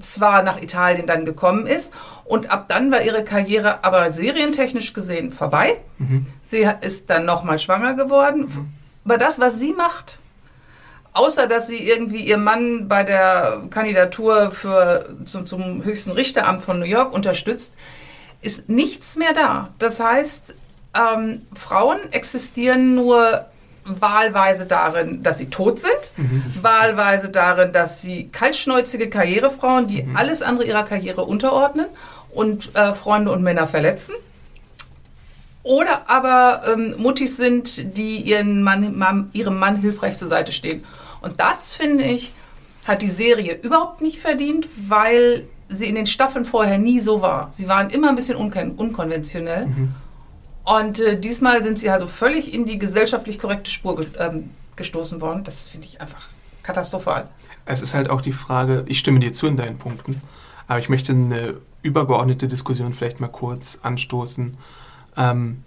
zwar nach Italien dann gekommen ist und ab dann war ihre Karriere aber serientechnisch gesehen vorbei. Sie hat- ist dann nochmal schwanger geworden. Aber das, was sie macht, außer dass sie irgendwie ihr Mann bei der Kandidatur für, zum, zum höchsten Richteramt von New York unterstützt, ist nichts mehr da. Das heißt, ähm, Frauen existieren nur wahlweise darin, dass sie tot sind, wahlweise darin, dass sie kaltschnäuzige Karrierefrauen, die alles andere ihrer Karriere unterordnen und äh, Freunde und Männer verletzen. Oder aber ähm, Muttis sind, die ihren Mann, Mann, ihrem Mann hilfreich zur Seite stehen. Und das, finde ich, hat die Serie überhaupt nicht verdient, weil sie in den Staffeln vorher nie so war. Sie waren immer ein bisschen unkon unkonventionell. Und äh, diesmal sind sie also völlig in die gesellschaftlich korrekte Spur ge ähm, gestoßen worden. Das finde ich einfach katastrophal. Es ist halt auch die Frage, ich stimme dir zu in deinen Punkten, aber ich möchte eine übergeordnete Diskussion vielleicht mal kurz anstoßen. Ähm,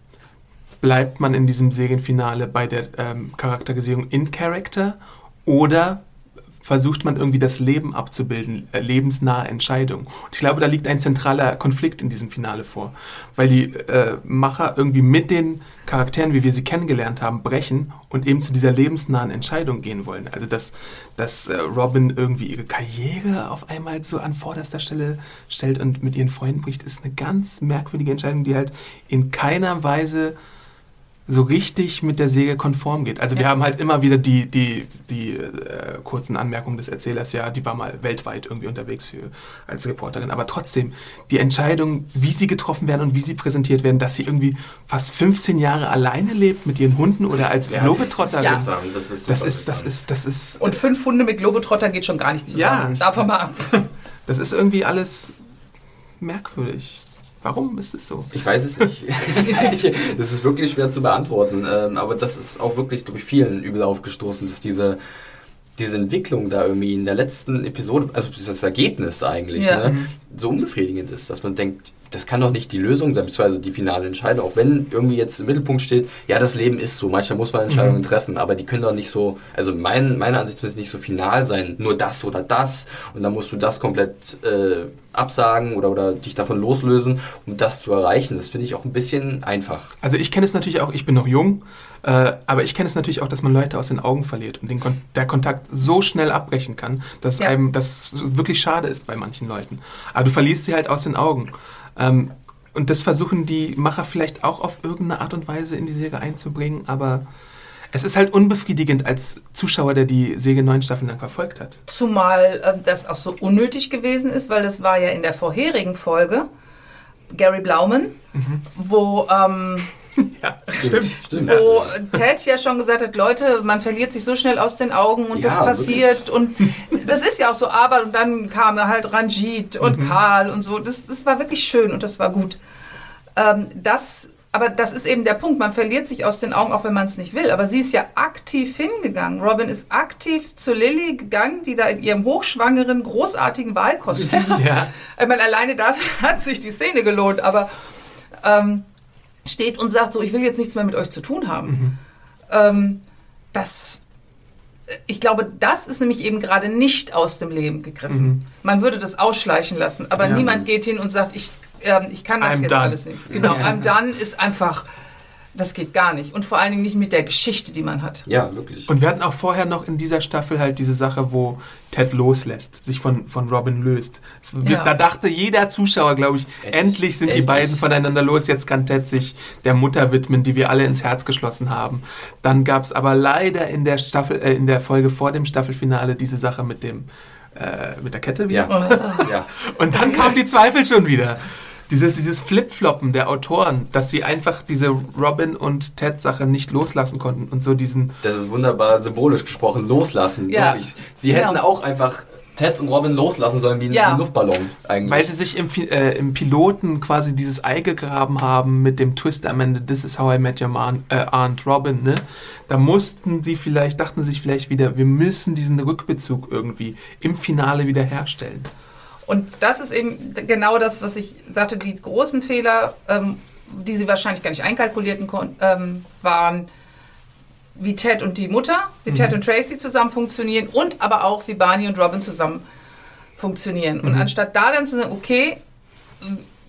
bleibt man in diesem Serienfinale bei der ähm, Charakterisierung in Character oder versucht man irgendwie das Leben abzubilden, äh, lebensnahe Entscheidungen. Und ich glaube, da liegt ein zentraler Konflikt in diesem Finale vor, weil die äh, Macher irgendwie mit den Charakteren, wie wir sie kennengelernt haben, brechen und eben zu dieser lebensnahen Entscheidung gehen wollen. Also dass, dass äh, Robin irgendwie ihre Karriere auf einmal so an vorderster Stelle stellt und mit ihren Freunden bricht, ist eine ganz merkwürdige Entscheidung, die halt in keiner Weise so richtig mit der Serie konform geht. Also wir Ja. haben halt immer wieder die, die, die äh, kurzen Anmerkungen des Erzählers, ja, die war mal weltweit irgendwie unterwegs für, als Reporterin. Aber trotzdem, die Entscheidung, wie sie getroffen werden und wie sie präsentiert werden, dass sie irgendwie fast 15 Jahre alleine lebt mit ihren Hunden oder als Ja. Globetrotterin. Ja. Das ist, Das ist, das ist, das ist, Und fünf Hunde mit Globetrotter geht schon gar nicht zusammen. Ja. Davon mal ab. das ist irgendwie alles merkwürdig. Warum ist es so? Ich weiß es nicht. das ist wirklich schwer zu beantworten. Ähm, aber das ist auch wirklich, glaube ich, vielen übel aufgestoßen, dass diese, diese Entwicklung da irgendwie in der letzten Episode, also das Ergebnis eigentlich, Ja. ne, so unbefriedigend ist, dass man denkt, das kann doch nicht die Lösung sein, beziehungsweise die finale Entscheidung. Auch wenn irgendwie jetzt im Mittelpunkt steht, ja, das Leben ist so, manchmal muss man Entscheidungen mhm. treffen, aber die können doch nicht so, also mein, meiner Ansicht zumindest nicht so final sein, nur das oder das und dann musst du das komplett äh, absagen oder, oder dich davon loslösen, um das zu erreichen. Das finde ich auch ein bisschen einfach. Also ich kenne es natürlich auch, ich bin noch jung, äh, aber ich kenne es natürlich auch, dass man Leute aus den Augen verliert und den Kon der Kontakt so schnell abbrechen kann, dass ja. einem das wirklich schade ist bei manchen Leuten. Aber du verlierst sie halt aus den Augen. Ähm, und das versuchen die Macher vielleicht auch auf irgendeine Art und Weise in die Serie einzubringen, aber es ist halt unbefriedigend als Zuschauer, der die Serie neun Staffeln lang verfolgt hat. Zumal äh, das auch so unnötig gewesen ist, weil das war ja in der vorherigen Folge Gary Blauman, mhm. wo ähm, ja, stimmt, stimmt. Wo Ted ja schon gesagt hat, Leute, man verliert sich so schnell aus den Augen und ja, das passiert wirklich. und das ist ja auch so Arbeit und dann kam halt Ranjit und mhm. Karl und so. Das, das war wirklich schön und das war gut. Ähm, das, aber das ist eben der Punkt, man verliert sich aus den Augen, auch wenn man es nicht will. Aber sie ist ja aktiv hingegangen. Robin ist aktiv zu Lilly gegangen, die da in ihrem hochschwangeren, großartigen Wahlkostüm. Ja. Ich meine, alleine dafür hat sich die Szene gelohnt, aber ähm, steht und sagt, so, ich will jetzt nichts mehr mit euch zu tun haben. Mhm. Ähm, das, ich glaube, das ist nämlich eben gerade nicht aus dem Leben gegriffen. Mhm. Man würde das ausschleichen lassen, aber ja. niemand geht hin und sagt, ich, äh, ich kann das I'm jetzt done. alles nicht. Genau, I'm done ist einfach das geht gar nicht. Und vor allen Dingen nicht mit der Geschichte, die man hat. Ja, wirklich. Und wir hatten auch vorher noch in dieser Staffel halt diese Sache, wo Ted loslässt, sich von, von Robin löst. Ja. Da dachte jeder Zuschauer, glaube ich, endlich, endlich sind endlich. die beiden voneinander los. Jetzt kann Ted sich der Mutter widmen, die wir alle ins Herz geschlossen haben. Dann gab es aber leider in der Staffel, äh, in der Folge vor dem Staffelfinale diese Sache mit dem äh, mit der Kette wieder. Ja. ja. Und dann kamen die Zweifel schon wieder dieses, dieses Flip-Floppen der Autoren, dass sie einfach diese Robin und Ted-Sache nicht loslassen konnten und so diesen. Das ist wunderbar symbolisch gesprochen, loslassen. Ja. Wirklich. Sie hätten genau. auch einfach Ted und Robin loslassen sollen wie ein, ja. Luftballon eigentlich. Weil sie sich im, äh, im, Piloten quasi dieses Ei gegraben haben mit dem Twist am Ende, This is how I met your man, äh, Aunt Robin, ne? Da mussten sie vielleicht, dachten sich vielleicht wieder, wir müssen diesen Rückbezug irgendwie im Finale wieder herstellen. Und das ist eben genau das, was ich sagte, die großen Fehler, ähm, die sie wahrscheinlich gar nicht einkalkulierten ähm, waren, wie Ted und die Mutter, wie mhm. Ted und Tracy zusammen funktionieren und aber auch wie Barney und Robin zusammen funktionieren. Mhm. Und anstatt da dann zu sagen, okay,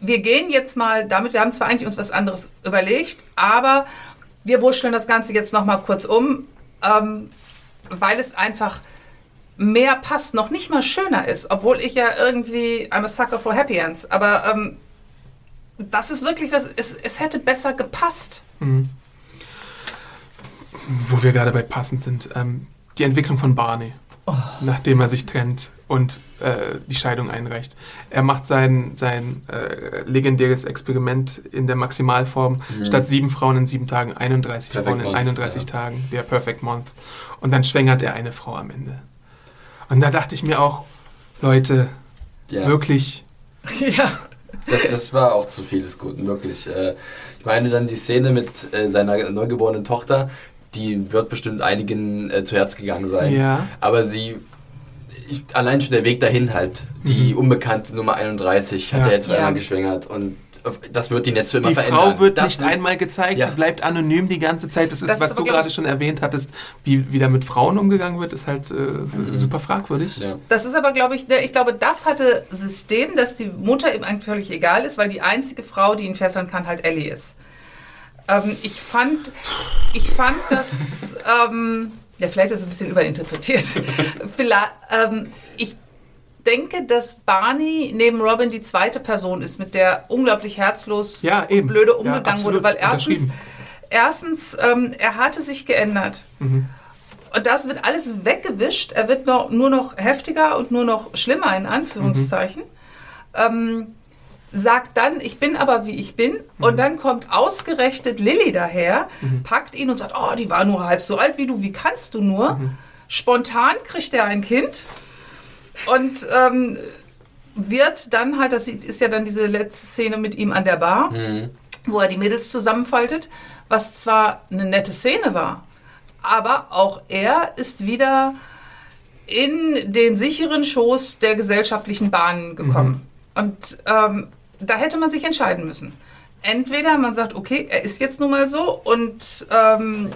wir gehen jetzt mal damit, wir haben zwar eigentlich uns was anderes überlegt, aber wir wurschteln das Ganze jetzt nochmal kurz um, ähm, weil es einfach mehr passt, noch nicht mal schöner ist, obwohl ich ja irgendwie, I'm a sucker for happy ends, aber ähm, das ist wirklich was, es, es hätte besser gepasst. Mhm. Wo wir gerade bei passend sind, ähm, die Entwicklung von Barney, oh. nachdem er sich trennt und äh, die Scheidung einreicht. Er macht sein, sein äh, legendäres Experiment in der Maximalform, mhm. statt sieben Frauen in sieben Tagen, 31 Perfect Frauen in Month, 31 ja. Tagen, der Perfect Month. Und dann schwängert er eine Frau am Ende. Und da dachte ich mir auch, Leute, ja. wirklich. Ja. Das, das, war auch zu viel des Guten, wirklich. Äh, ich meine dann die Szene mit äh, seiner neugeborenen Tochter, die wird bestimmt einigen äh, zu Herz gegangen sein. Ja. Aber sie, ich, allein schon der Weg dahin halt, die mhm. unbekannte Nummer 31 hat ja. er jetzt zweimal ja. geschwängert und das wird die Netze immer die verändern. Die Frau wird das nicht einmal gezeigt, ja. sie bleibt anonym die ganze Zeit. Das ist, das was ist du gerade schon erwähnt hattest, wie, wie da mit Frauen umgegangen wird, ist halt äh, mhm. super fragwürdig. Ja. Das ist aber, glaube ich, ich glaube, das hatte System, dass die Mutter ihm eigentlich völlig egal ist, weil die einzige Frau, die ihn fesseln kann, halt Ellie ist. Ähm, ich fand, ich fand das, ähm, ja, vielleicht ist es ein bisschen überinterpretiert. vielleicht, ähm, ich denke, dass Barney neben Robin die zweite Person ist, mit der unglaublich herzlos ja, und blöde umgegangen ja, wurde. Weil erstens, erstens ähm, er hatte sich geändert. Mhm. Und das wird alles weggewischt. Er wird noch, nur noch heftiger und nur noch schlimmer, in Anführungszeichen. Mhm. Ähm, sagt dann, ich bin aber wie ich bin. Mhm. Und dann kommt ausgerechnet Lilly daher, mhm. packt ihn und sagt, oh, die war nur halb so alt wie du, wie kannst du nur? Mhm. Spontan kriegt er ein Kind. Und ähm, wird dann halt, das ist ja dann diese letzte Szene mit ihm an der Bar, mhm. wo er die Mädels zusammenfaltet, was zwar eine nette Szene war, aber auch er ist wieder in den sicheren Schoß der gesellschaftlichen Bahnen gekommen. Mhm. Und ähm, da hätte man sich entscheiden müssen. Entweder man sagt, okay, er ist jetzt nun mal so und ähm,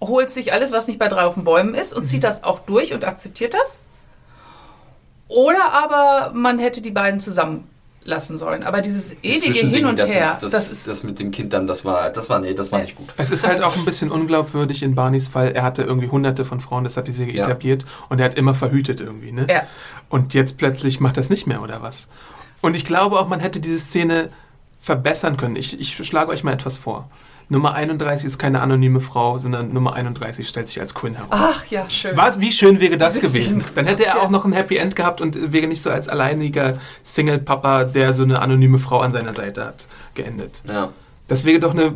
holt sich alles, was nicht bei drei auf den Bäumen ist und zieht das auch durch und akzeptiert das. Oder aber man hätte die beiden zusammen lassen sollen. Aber dieses ewige Hin und das Her, ist, das, das ist das mit dem Kind dann, das war, das war, nee, das war nicht gut. Es ist halt auch ein bisschen unglaubwürdig in Barneys Fall. Er hatte irgendwie hunderte von Frauen, das hat die Serie Ja. etabliert. Und er hat immer verhütet irgendwie, ne? Ja. Und jetzt plötzlich macht das nicht mehr, oder was? Und ich glaube auch, man hätte diese Szene verbessern können. Ich, ich schlage euch mal etwas vor. Nummer 31 ist keine anonyme Frau, sondern Nummer 31 stellt sich als Quinn heraus. Ach ja, schön. Was, wie schön wäre das Wirklich? gewesen? Dann hätte er auch noch ein Happy End gehabt und wäre nicht so als alleiniger Single-Papa, der so eine anonyme Frau an seiner Seite hat, geendet. Ja. Das wäre doch eine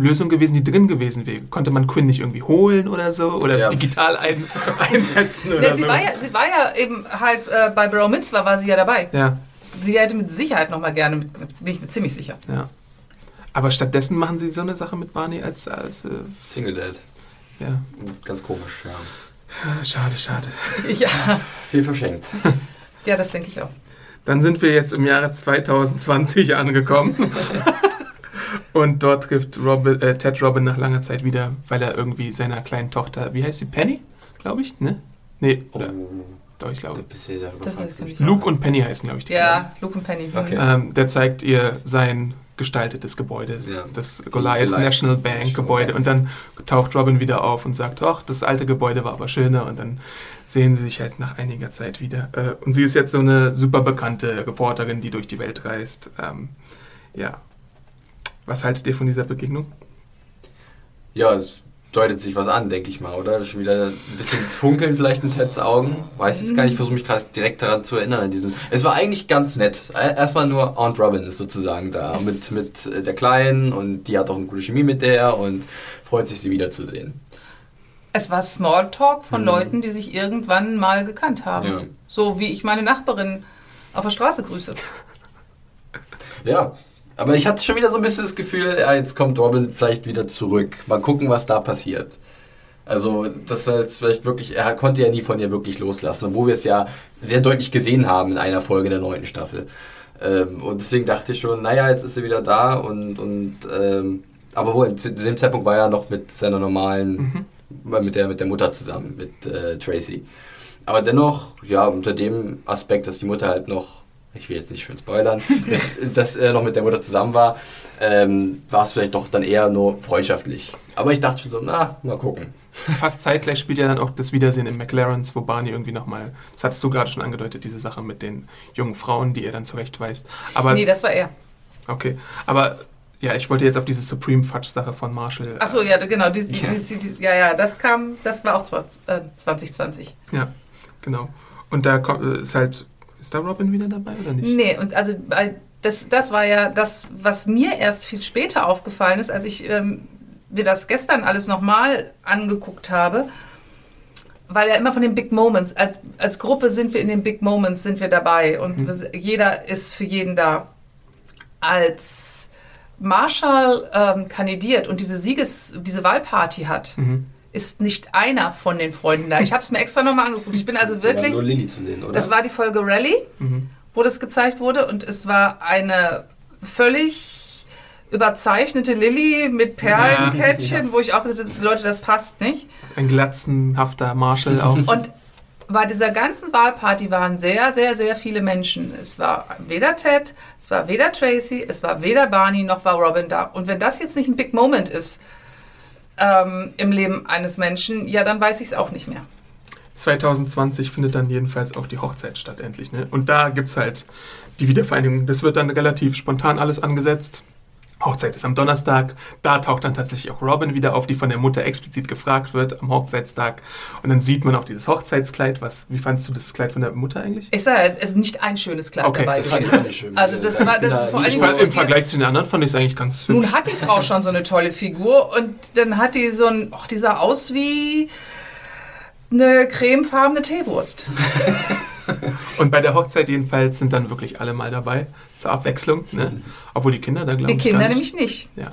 Lösung gewesen, die drin gewesen wäre. Konnte man Quinn nicht irgendwie holen oder so? Oder Ja. digital ein, einsetzen oder Ja, sie, so? war ja, sie war ja eben halt äh, bei Bro Mitzvah war sie ja dabei. ja, Sie hätte mit Sicherheit noch mal gerne, mit, bin ich mir ziemlich sicher. ja. Aber stattdessen machen sie so eine Sache mit Barney als, als äh, Single Dad. ja. Ganz komisch, ja. Schade, schade. Ja, Viel verschenkt. ja das denke ich auch. Dann sind wir jetzt im Jahre 2020 angekommen. Und dort trifft Robin, äh, Ted Robin nach langer Zeit wieder, weil er irgendwie seiner kleinen Tochter, wie heißt sie, Penny? Glaube ich, ne? Nee, oder? Doch, ich glaube. Das du ich. Luke und Penny heißen, glaube ich, die Ja, Luke und Penny. Okay. Ähm, der zeigt ihr sein gestaltetes Gebäude, Ja. das Goliath Goliath National Bank Gebäude. Und dann taucht Robin wieder auf und sagt, ach, das alte Gebäude war aber schöner. Und dann sehen sie sich halt nach einiger Zeit wieder. Äh, und sie ist jetzt so eine super bekannte Reporterin, die durch die Welt reist. Ähm, ja. Was haltet ihr von dieser Begegnung? Ja, es deutet sich was an, denke ich mal, oder? Schon wieder ein bisschen das Funkeln vielleicht in Teds Augen. Weiß ich gar nicht, ich versuche mich gerade direkt daran zu erinnern. An diesen. Es war eigentlich ganz nett. Äh, Erstmal nur Aunt Robin ist sozusagen da Es- mit, mit äh, der Kleinen und die hat auch eine gute Chemie mit der und freut sich, sie wiederzusehen. Es war Smalltalk von Leuten, die sich irgendwann mal gekannt haben. Ja. So wie ich meine Nachbarin auf der Straße grüße. Ja, aber ich hatte schon wieder so ein bisschen das Gefühl, ja, jetzt kommt Robin vielleicht wieder zurück. Mal gucken, was da passiert. Also, das er jetzt vielleicht wirklich, er konnte ja nie von ihr wirklich loslassen, obwohl wir es ja sehr deutlich gesehen haben in einer Folge der neunten Staffel. Ähm, und deswegen dachte ich schon, naja, jetzt ist sie wieder da und, und ähm, aber wohl, zu diesem Zeitpunkt war er noch mit seiner normalen, mit, der, mit der Mutter zusammen, mit äh, Tracy. Aber dennoch, ja, unter dem Aspekt, dass die Mutter halt noch, ich will jetzt nicht schön spoilern, dass, dass er noch mit der Mutter zusammen war, ähm, war es vielleicht doch dann eher nur freundschaftlich. Aber ich dachte schon so, na, mal gucken. Fast zeitgleich spielt ja dann auch das Wiedersehen im McLarens, wo Barney irgendwie nochmal, das hattest du gerade schon angedeutet, diese Sache mit den jungen Frauen, die er dann zurechtweist. Aber, Nee, das war er. okay, aber ja, ich wollte jetzt auf diese Supreme Fudge-Sache von Marshall. Achso, ja, genau. Die, die, Ja. die, die, ja, ja, das kam, das war auch 20, äh, 2020. Ja, genau. Und da kommt, äh, ist halt, ist da Robin wieder dabei oder nicht? Nee, und also das, das war ja das, was mir erst viel später aufgefallen ist, als ich ähm, mir das gestern alles nochmal angeguckt habe. Weil ja immer von den Big Moments, als, als Gruppe sind wir in den Big Moments, sind wir dabei und wir- jeder ist für jeden da. Als Marshall ähm, kandidiert und diese Sieges-, diese Wahlparty hat, ist nicht einer von den Freunden da. Ich habe es mir extra nochmal angeguckt. Ich bin also Da war wirklich. nur Lilly zu sehen, oder? Das war die Folge Rally, wo das gezeigt wurde. Und es war eine völlig überzeichnete Lilly mit Perlenkettchen, wo ich auch gesagt habe, Leute, das passt nicht. Ein glatzenhafter Marshall auch. Und bei dieser ganzen Wahlparty waren sehr, sehr, sehr viele Menschen. Es war weder Ted, es war weder Tracy, es war weder Barney noch war Robin da. Und wenn das jetzt nicht ein Big Moment ist ähm, im Leben eines Menschen, ja, dann weiß ich es auch nicht mehr. 2020 findet dann jedenfalls auch die Hochzeit statt, endlich. Ne? Und da gibt es halt die Wiedervereinigung. Das wird dann relativ spontan alles angesetzt. Hochzeit ist am Donnerstag. Da taucht dann tatsächlich auch Robin wieder auf, die von der Mutter explizit gefragt wird am Hochzeitstag. Und dann sieht man auch dieses Hochzeitskleid. Was, wie fandst du das Kleid von der Mutter eigentlich? Ich sage, es ist nicht ein schönes Kleid Okay, dabei das fand ich auch nicht schön. Also das war- das Ja, vor Ich Dingen- fand, Im Vergleich zu den anderen fand ich es eigentlich ganz hübsch. Nun hat die Frau schon so eine tolle Figur und dann hat die so ein, ach, die sah aus wie eine cremefarbene Teewurst. Und bei der Hochzeit jedenfalls sind dann wirklich alle mal dabei, zur Abwechslung. Ne? Obwohl die Kinder da, glaube Die ich, Kinder gar nämlich nicht. nicht. Ja.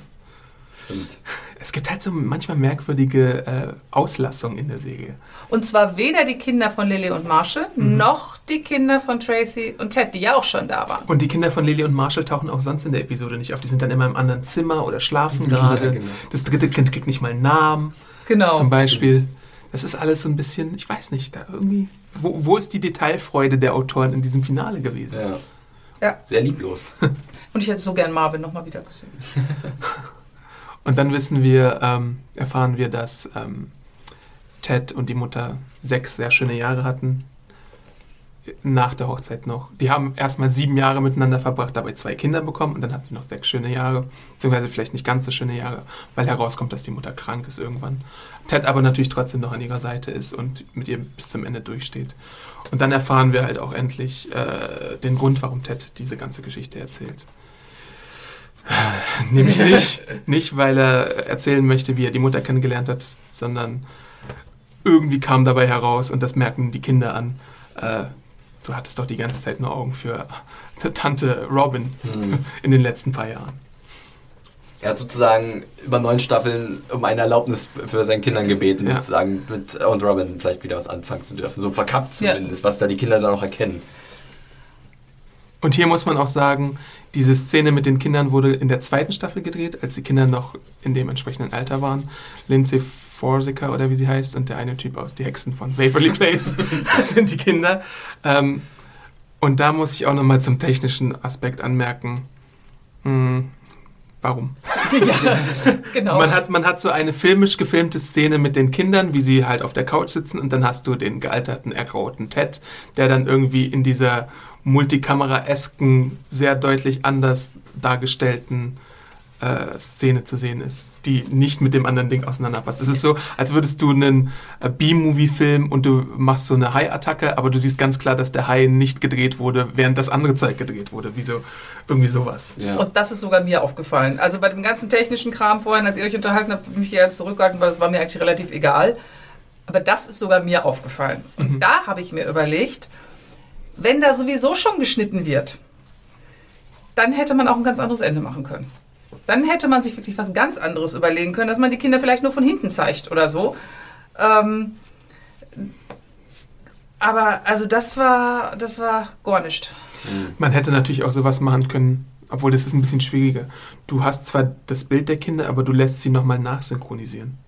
Stimmt. es gibt halt so manchmal merkwürdige äh, Auslassungen in der Serie. Und zwar weder die Kinder von Lily und Marshall, Mhm. noch die Kinder von Tracy und Ted, die ja auch schon da waren. Und die Kinder von Lily und Marshall tauchen auch sonst in der Episode nicht auf. Die sind dann immer im anderen Zimmer oder schlafen gerade. genau. Das dritte Kind kriegt nicht mal einen Namen, Genau. zum Beispiel. Das ist alles so ein bisschen, ich weiß nicht, da irgendwie. Wo, wo ist die Detailfreude der Autoren in diesem Finale gewesen? Ja. Ja. Sehr lieblos. Und ich hätte so gern Marvin nochmal wieder gesehen. Und dann wissen wir, ähm, erfahren wir, dass ähm, Ted und die Mutter sechs sehr schöne Jahre hatten. Nach der Hochzeit noch. Die haben erstmal sieben Jahre miteinander verbracht, dabei zwei Kinder bekommen und dann hatten sie noch sechs schöne Jahre. Beziehungsweise vielleicht nicht ganz so schöne Jahre, weil herauskommt, dass die Mutter krank ist irgendwann. Ted aber natürlich trotzdem noch an ihrer Seite ist und mit ihr bis zum Ende durchsteht. Und dann erfahren wir halt auch endlich äh, den Grund, warum Ted diese ganze Geschichte erzählt. Nämlich nicht, nicht, weil er erzählen möchte, wie er die Mutter kennengelernt hat, sondern irgendwie kam dabei heraus, und das merken die Kinder an, äh, du hattest doch die ganze Zeit nur Augen für Tante Robin Hm. in den letzten paar Jahren. Er hat sozusagen über neun Staffeln um eine Erlaubnis für seinen Kindern gebeten, Ja. sozusagen mit und Robin vielleicht wieder was anfangen zu dürfen. So verkappt Ja. zumindest, was da die Kinder dann auch erkennen. Und hier muss man auch sagen, diese Szene mit den Kindern wurde in der zweiten Staffel gedreht, als die Kinder noch in dem entsprechenden Alter waren. Lindsay Forsica oder wie sie heißt und der eine Typ aus Die Hexen von Waverly Place das sind die Kinder. Ähm, und da muss ich auch nochmal zum technischen Aspekt anmerken. Hm, warum? ja, genau. Man hat, man hat so eine filmisch gefilmte Szene mit den Kindern, wie sie halt auf der Couch sitzen und dann hast du den gealterten, ergrauten Ted, der dann irgendwie in dieser Multikamera-esken, sehr deutlich anders dargestellten äh, Szene zu sehen ist, die nicht mit dem anderen Ding auseinanderpasst. Es ist so, als würdest du einen äh, B-Movie-Film und du machst so eine Hai-Attacke, aber du siehst ganz klar, dass der Hai nicht gedreht wurde, während das andere Zeug gedreht wurde. Wie so, irgendwie sowas. Ja. Und das ist sogar mir aufgefallen. Also bei dem ganzen technischen Kram vorhin, als ihr euch unterhalten habt, mich ja zurückgehalten, weil das war mir eigentlich relativ egal. Aber das ist sogar mir aufgefallen. Und da habe ich mir überlegt, wenn da sowieso schon geschnitten wird, dann hätte man auch ein ganz anderes Ende machen können. Dann hätte man sich wirklich was ganz anderes überlegen können, dass man die Kinder vielleicht nur von hinten zeigt oder so. Ähm, aber also das war, das war gar nicht. Man hätte natürlich auch sowas machen können, obwohl das ist ein bisschen schwieriger. Du hast zwar das Bild der Kinder, aber du lässt sie nochmal nachsynchronisieren.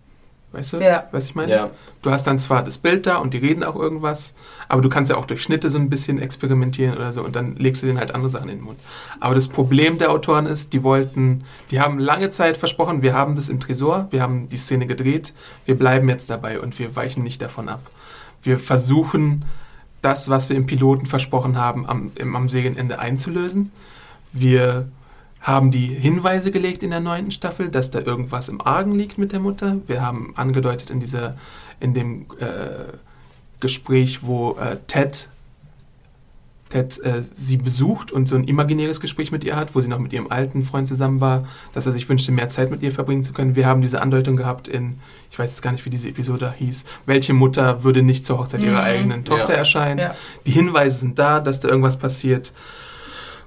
Weißt du, Ja. was ich meine? Ja. Du hast dann zwar das Bild da und die reden auch irgendwas, aber du kannst ja auch durch Schnitte so ein bisschen experimentieren oder so und dann legst du denen halt andere Sachen in den Mund. Aber das Problem der Autoren ist, die wollten, die haben lange Zeit versprochen, wir haben das im Tresor, wir haben die Szene gedreht, wir bleiben jetzt dabei und wir weichen nicht davon ab. Wir versuchen, das, was wir im Piloten versprochen haben, am, im, am Serienende einzulösen. Wir haben die Hinweise gelegt in der neunten Staffel, dass da irgendwas im Argen liegt mit der Mutter. Wir haben angedeutet in dieser, in dem äh, Gespräch, wo äh, Ted, Ted äh, sie besucht und so ein imaginäres Gespräch mit ihr hat, wo sie noch mit ihrem alten Freund zusammen war, dass er sich wünschte, mehr Zeit mit ihr verbringen zu können. Wir haben diese Andeutung gehabt in, ich weiß jetzt gar nicht, wie diese Episode hieß, welche Mutter würde nicht zur Hochzeit ihrer Mhm. eigenen Tochter Ja. erscheinen. Ja. Die Hinweise sind da, dass da irgendwas passiert.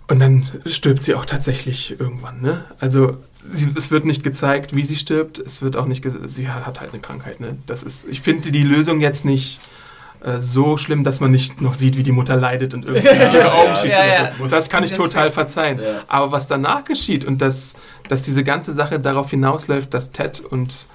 Und dann stirbt sie auch tatsächlich irgendwann. Ne? Also sie, es wird nicht gezeigt, wie sie stirbt. Es wird auch nicht gesagt, sie hat, hat halt eine Krankheit. Ne? Das ist, ich finde die Lösung jetzt nicht äh, so schlimm, dass man nicht noch sieht, wie die Mutter leidet und irgendwie ihre Augen Ja, schießt. ja, ja. so. Das kann ich Das- total verzeihen. Ja. Aber was danach geschieht und dass, dass diese ganze Sache darauf hinausläuft, dass Ted und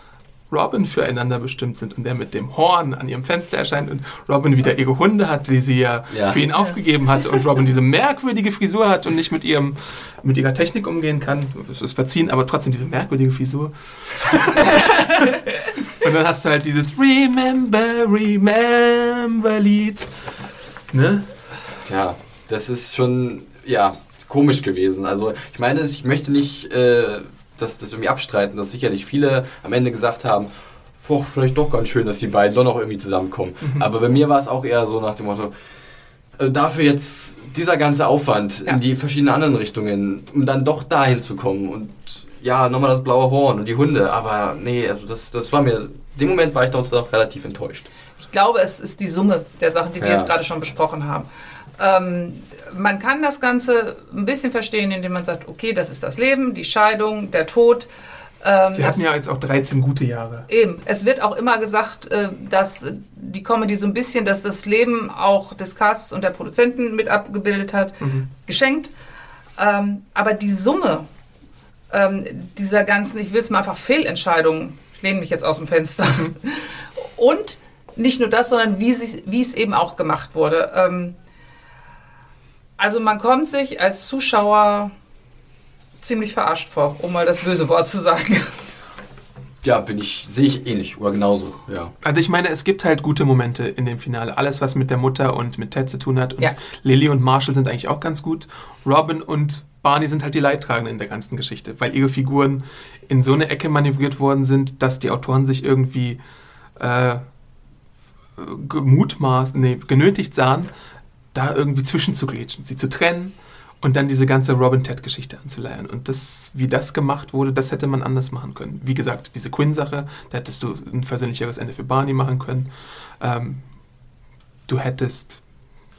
Robin füreinander bestimmt sind und der mit dem Horn an ihrem Fenster erscheint und Robin wieder ihre Hunde hat, die sie ja, Ja. für ihn aufgegeben hat und Robin diese merkwürdige Frisur hat und nicht mit ihrem mit ihrer Technik umgehen kann. Es ist verziehen, aber trotzdem diese merkwürdige Frisur. und dann hast du halt dieses Remember, Remember Lied. Ne? Tja, das ist schon, ja, komisch gewesen. Also ich meine, ich möchte nicht äh, das, das irgendwie abstreiten, dass sicherlich viele am Ende gesagt haben, boah, vielleicht doch ganz schön, dass die beiden doch noch irgendwie zusammenkommen. Aber bei mir war es auch eher so nach dem Motto, äh, dafür jetzt dieser ganze Aufwand Ja. in die verschiedenen anderen Richtungen, um dann doch dahin zu kommen und ja, nochmal das blaue Horn und die Hunde, aber nee, also das, das war mir, in dem Moment war ich doch relativ enttäuscht. Ich glaube, es ist die Summe der Sachen, die wir Ja. jetzt gerade schon besprochen haben. Ähm, man kann das Ganze ein bisschen verstehen, indem man sagt, okay, das ist das Leben, die Scheidung, der Tod. Ähm, Sie hatten ja jetzt auch 13 gute Jahre. Eben, es wird auch immer gesagt, äh, dass die Comedy so ein bisschen, dass das Leben auch des Casts und der Produzenten mit abgebildet hat, geschenkt. Ähm, aber die Summe ähm, dieser ganzen, ich will es mal einfach Fehlentscheidungen, ich lehne mich jetzt aus dem Fenster, und nicht nur das, sondern wie es eben auch gemacht wurde. Ähm, also man kommt sich als Zuschauer ziemlich verarscht vor, um mal das böse Wort zu sagen. Ja, bin ich, sehe ich ähnlich oder genauso, ja. Also ich meine, es gibt halt gute Momente in dem Finale. Alles, was mit der Mutter und mit Ted zu tun hat. Und Ja. Lily und Marshall sind eigentlich auch ganz gut. Robin und Barney sind halt die Leidtragenden in der ganzen Geschichte, weil ihre Figuren in so eine Ecke manövriert worden sind, dass die Autoren sich irgendwie äh, gemutmaßt, nee, genötigt sahen, da irgendwie zwischenzugrätschen, sie zu trennen und dann diese ganze Robin-Ted-Geschichte anzuleiern. Und das, wie das gemacht wurde, das hätte man anders machen können. Wie gesagt, diese Quinn-Sache, da hättest du ein versöhnlicheres Ende für Barney machen können. Ähm, du hättest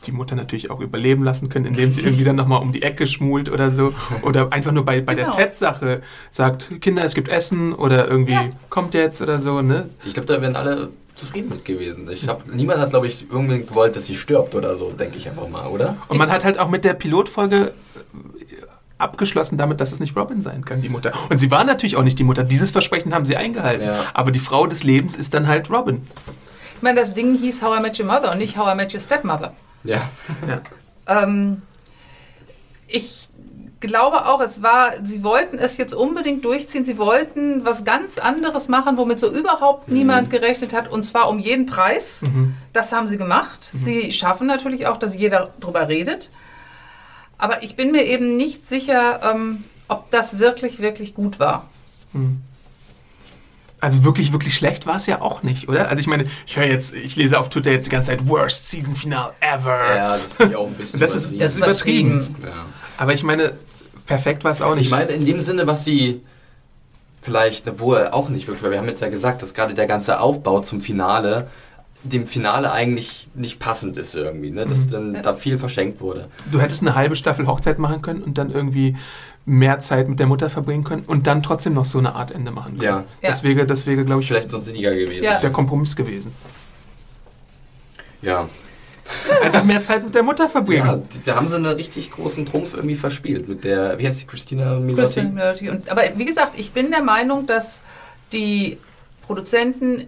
die Mutter natürlich auch überleben lassen können, indem sie irgendwie dann nochmal um die Ecke schmult oder so. Oder einfach nur bei, bei der Genau. Ted-Sache sagt, Kinder, es gibt Essen oder irgendwie Ja. kommt jetzt oder so. Ne? Ich glaube, da wären alle zufrieden mit gewesen. Ich hab, niemand hat, glaube ich, irgendwie gewollt, dass sie stirbt oder so, denke ich einfach mal, oder? Und man hat halt auch mit der Pilotfolge äh, abgeschlossen damit, dass es nicht Robin sein kann, die Mutter. Und sie war natürlich auch nicht die Mutter. Dieses Versprechen haben sie eingehalten. Ja. Aber die Frau des Lebens ist dann halt Robin. Ich meine, das Ding hieß How I Met Your Mother und nicht How I Met Your Stepmother. Ja. Ähm, ich glaube auch, es war, sie wollten es jetzt unbedingt durchziehen. Sie wollten was ganz anderes machen, womit so überhaupt niemand gerechnet hat, und zwar um jeden Preis. Das haben sie gemacht. Sie schaffen natürlich auch, dass jeder drüber redet. Aber ich bin mir eben nicht sicher, ähm, ob das wirklich, wirklich gut war. Also wirklich, wirklich schlecht war es ja auch nicht, oder? Also ich meine, ich höre jetzt, ich lese auf Twitter jetzt die ganze Zeit Worst Season Finale ever. Ja, das finde ich auch ein bisschen Das ist- übertrieben. das ist übertrieben. ja. Aber ich meine, perfekt war es auch nicht. Ich meine, in dem Sinne, was sie vielleicht, obwohl auch nicht wirklich, weil wir haben jetzt ja gesagt, dass gerade der ganze Aufbau zum Finale dem Finale eigentlich nicht passend ist irgendwie, ne? dass dann da viel verschenkt wurde. du hättest eine halbe Staffel Hochzeit machen können und dann irgendwie mehr Zeit mit der Mutter verbringen können und dann trotzdem noch so eine Art Ende machen können. Ja. Das wäre, das wäre, glaube ich, Vielleicht sonst sinniger gewesen. Ja. der Kompromiss gewesen. ja. Einfach mehr Zeit mit der Mutter verbringen. Ja, da haben sie einen richtig großen Trumpf irgendwie verspielt mit der, wie heißt die, Christina Milotti? Christian Milotti. Und, aber wie gesagt, ich bin der Meinung, dass die Produzenten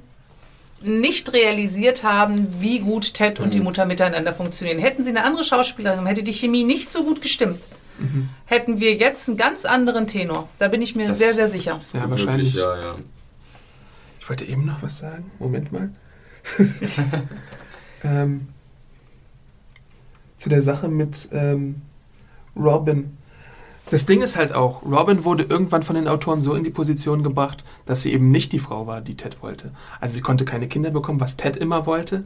nicht realisiert haben, wie gut Ted und die Mutter miteinander funktionieren. Hätten sie eine andere Schauspielerin, hätte die Chemie nicht so gut gestimmt, hätten wir jetzt einen ganz anderen Tenor. Da bin ich mir Das- sehr, sehr sicher. Ja, wahrscheinlich. Ja, ja. Ich wollte eben noch was sagen. Moment mal. ähm, zu der Sache mit ähm, Robin. Das Ding ist halt auch, Robin wurde irgendwann von den Autoren so in die Position gebracht, dass sie eben nicht die Frau war, die Ted wollte. Also sie konnte keine Kinder bekommen, was Ted immer wollte.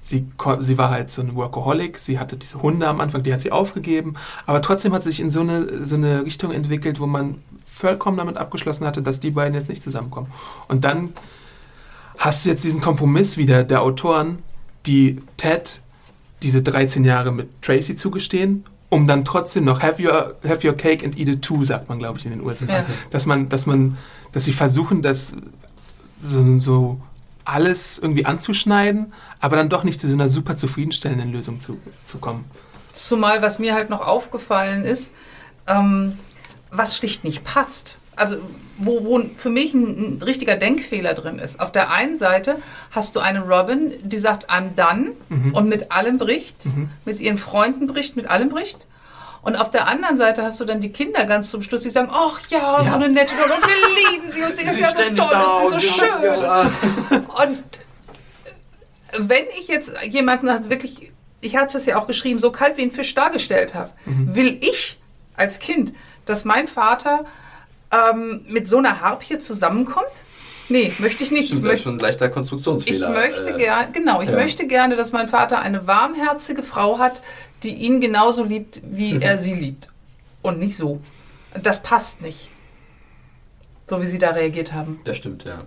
Sie, sie war halt so ein Workaholic, sie hatte diese Hunde am Anfang, die hat sie aufgegeben, aber trotzdem hat sie sich in so eine, so eine Richtung entwickelt, wo man vollkommen damit abgeschlossen hatte, dass die beiden jetzt nicht zusammenkommen. Und dann hast du jetzt diesen Kompromiss wieder der Autoren, die Ted diese 13 Jahre mit Tracy zugestehen, um dann trotzdem noch have your, have your cake and eat it too, sagt man, glaube ich, in den USA. Ja. Dass man, dass man, dass sie versuchen, das so, so alles irgendwie anzuschneiden, aber dann doch nicht zu so einer super zufriedenstellenden Lösung zu, zu kommen. Zumal, was mir halt noch aufgefallen ist, ähm, was schlicht nicht passt. Also, wo, wo für mich ein, ein richtiger Denkfehler drin ist. Auf der einen Seite hast du eine Robin, die sagt, I'm done und mit allem bricht, mit ihren Freunden bricht, mit allem bricht. Und auf der anderen Seite hast du dann die Kinder ganz zum Schluss, die sagen, ach ja, so Ja. eine nette Tochter, und wir lieben sie und sie ist ja so toll und sie ist so schön. Und wenn ich jetzt jemanden wirklich, ich hatte es ja auch geschrieben, so kalt wie ein Fisch dargestellt habe, will ich als Kind, dass mein Vater ähm, mit so einer Harpie zusammenkommt? Nee, möchte ich nicht. Ich Stimmt, das ist möchte, schon ein leichter ich Konstruktionsfehler. möchte äh, gerne, genau, ich ja. möchte gerne, dass mein Vater eine warmherzige Frau hat, die ihn genauso liebt, wie er sie liebt. Und nicht so. Das passt nicht. So wie sie da reagiert haben. Das stimmt, ja.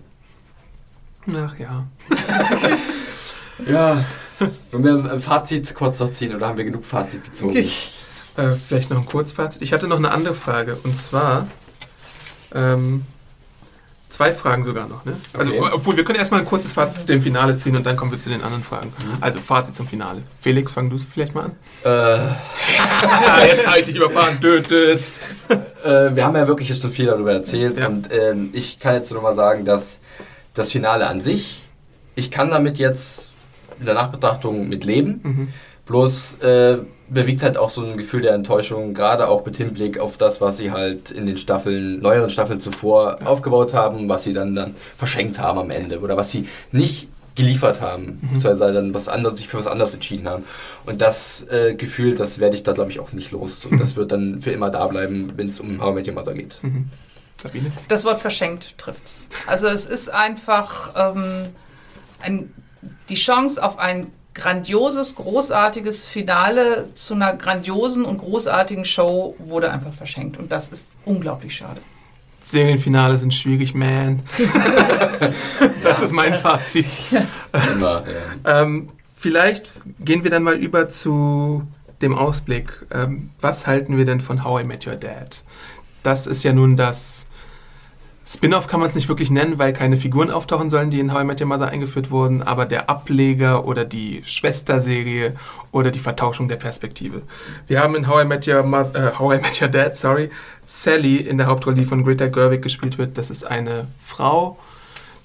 Ach ja. Ja. Wollen wir ein Fazit kurz noch ziehen oder haben wir genug Fazit gezogen? Äh, vielleicht noch ein Kurzfazit. Ich hatte noch eine andere Frage. Und zwar, ähm, zwei Fragen sogar noch. Ne? Also, Okay. obwohl wir können erstmal ein kurzes Fazit zu dem Finale ziehen und dann kommen wir zu den anderen Fragen. Also Fazit zum Finale. Felix, fang du vielleicht mal an. Äh, jetzt habe ich dich überfahren. Död. äh, wir haben ja wirklich schon viel darüber erzählt Ja. und ähm, ich kann jetzt nur mal sagen, dass das Finale an sich, ich kann damit jetzt in der Nachbetrachtung mit leben. Mhm. Bloß äh, bewegt halt auch so ein Gefühl der Enttäuschung, gerade auch mit Hinblick auf das, was sie halt in den Staffeln, neueren Staffeln zuvor aufgebaut haben, was sie dann, dann verschenkt haben am Ende oder was sie nicht geliefert haben, beziehungsweise dann was anderes, sich für was anderes entschieden haben. Und das äh, Gefühl, das werde ich da glaube ich auch nicht los. Und das wird dann für immer da bleiben, wenn es um How I Met Your Mother geht. Sabine? Das Wort verschenkt trifft's. Also es ist einfach ähm, ein, die Chance auf ein grandioses, großartiges Finale zu einer grandiosen und großartigen Show wurde einfach verschenkt. Und das ist unglaublich schade. Serienfinale sind schwierig, man. das ist mein Fazit. Immer, ja. Ähm, vielleicht gehen wir dann mal über zu dem Ausblick. Ähm, was halten wir denn von How I Met Your Dad? Das ist ja nun das Spin-off kann man es nicht wirklich nennen, weil keine Figuren auftauchen sollen, die in How I Met Your Mother eingeführt wurden, aber der Ableger oder die Schwesterserie oder die Vertauschung der Perspektive. Wir haben in How I Met Your, Mo äh, How I Met Your Dad, sorry, Sally in der Hauptrolle, die von Greta Gerwig gespielt wird. Das ist eine Frau,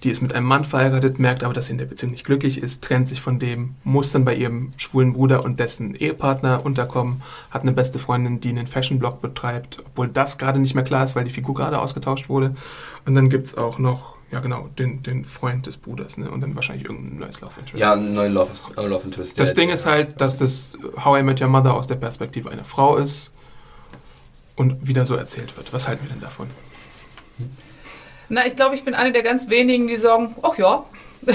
die ist mit einem Mann verheiratet, merkt aber, dass sie in der Beziehung nicht glücklich ist, trennt sich von dem, muss dann bei ihrem schwulen Bruder und dessen Ehepartner unterkommen, hat eine beste Freundin, die einen Fashion-Blog betreibt, obwohl das gerade nicht mehr klar ist, weil die Figur gerade ausgetauscht wurde. Und dann gibt es auch noch, ja genau, den, den Freund des Bruders ne? und dann wahrscheinlich irgendein neues Love Interest. ja, einen neuen Love, äh, Love and Twist. Das Ding ist halt, dass das How I Met Your Mother aus der Perspektive einer Frau ist und wieder so erzählt wird. Was halten wir denn davon? Na, ich glaube, ich bin eine der ganz wenigen, die sagen, ach ja.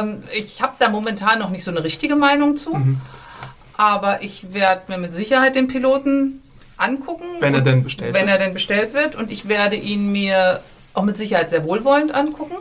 ähm, ich habe da momentan noch nicht so eine richtige Meinung zu. Aber ich werde mir mit Sicherheit den Piloten angucken. Wenn er denn bestellt Wenn wird. er denn bestellt wird. Und ich werde ihn mir auch mit Sicherheit sehr wohlwollend angucken.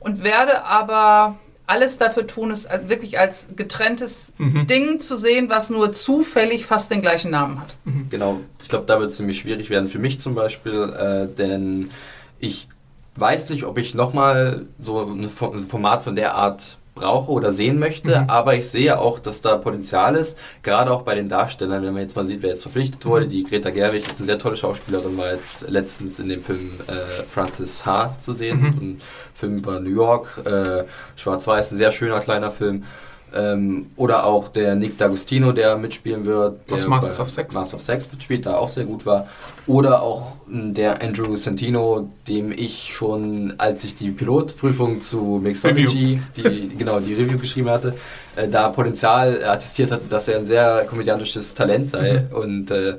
Und werde aber alles dafür tun, es wirklich als getrenntes Mhm. Ding zu sehen, was nur zufällig fast den gleichen Namen hat. Genau, ich glaube, da wird es ziemlich schwierig werden für mich zum Beispiel, äh, denn ich weiß nicht, ob ich nochmal so ein Format von der Art brauche oder sehen möchte, Mhm. aber ich sehe auch, dass da Potenzial ist, gerade auch bei den Darstellern, wenn man jetzt mal sieht, wer jetzt verpflichtet wurde, die Greta Gerwig ist eine sehr tolle Schauspielerin, war jetzt letztens in dem Film äh, Francis H. zu sehen, ein Film über New York, äh, schwarz-weiß, ein sehr schöner kleiner Film. Ähm, oder auch der Nick D'Agostino, der mitspielen wird. Aus der Masters bei of Sex. Masters of Sex mitspielt, da auch sehr gut war. Oder auch mh, der Andrew Santino, dem ich schon, als ich die Pilotprüfung zu Mixology, die, genau, die Review geschrieben hatte, äh, da Potenzial attestiert hatte, dass er ein sehr komödiantisches Talent sei. Und äh,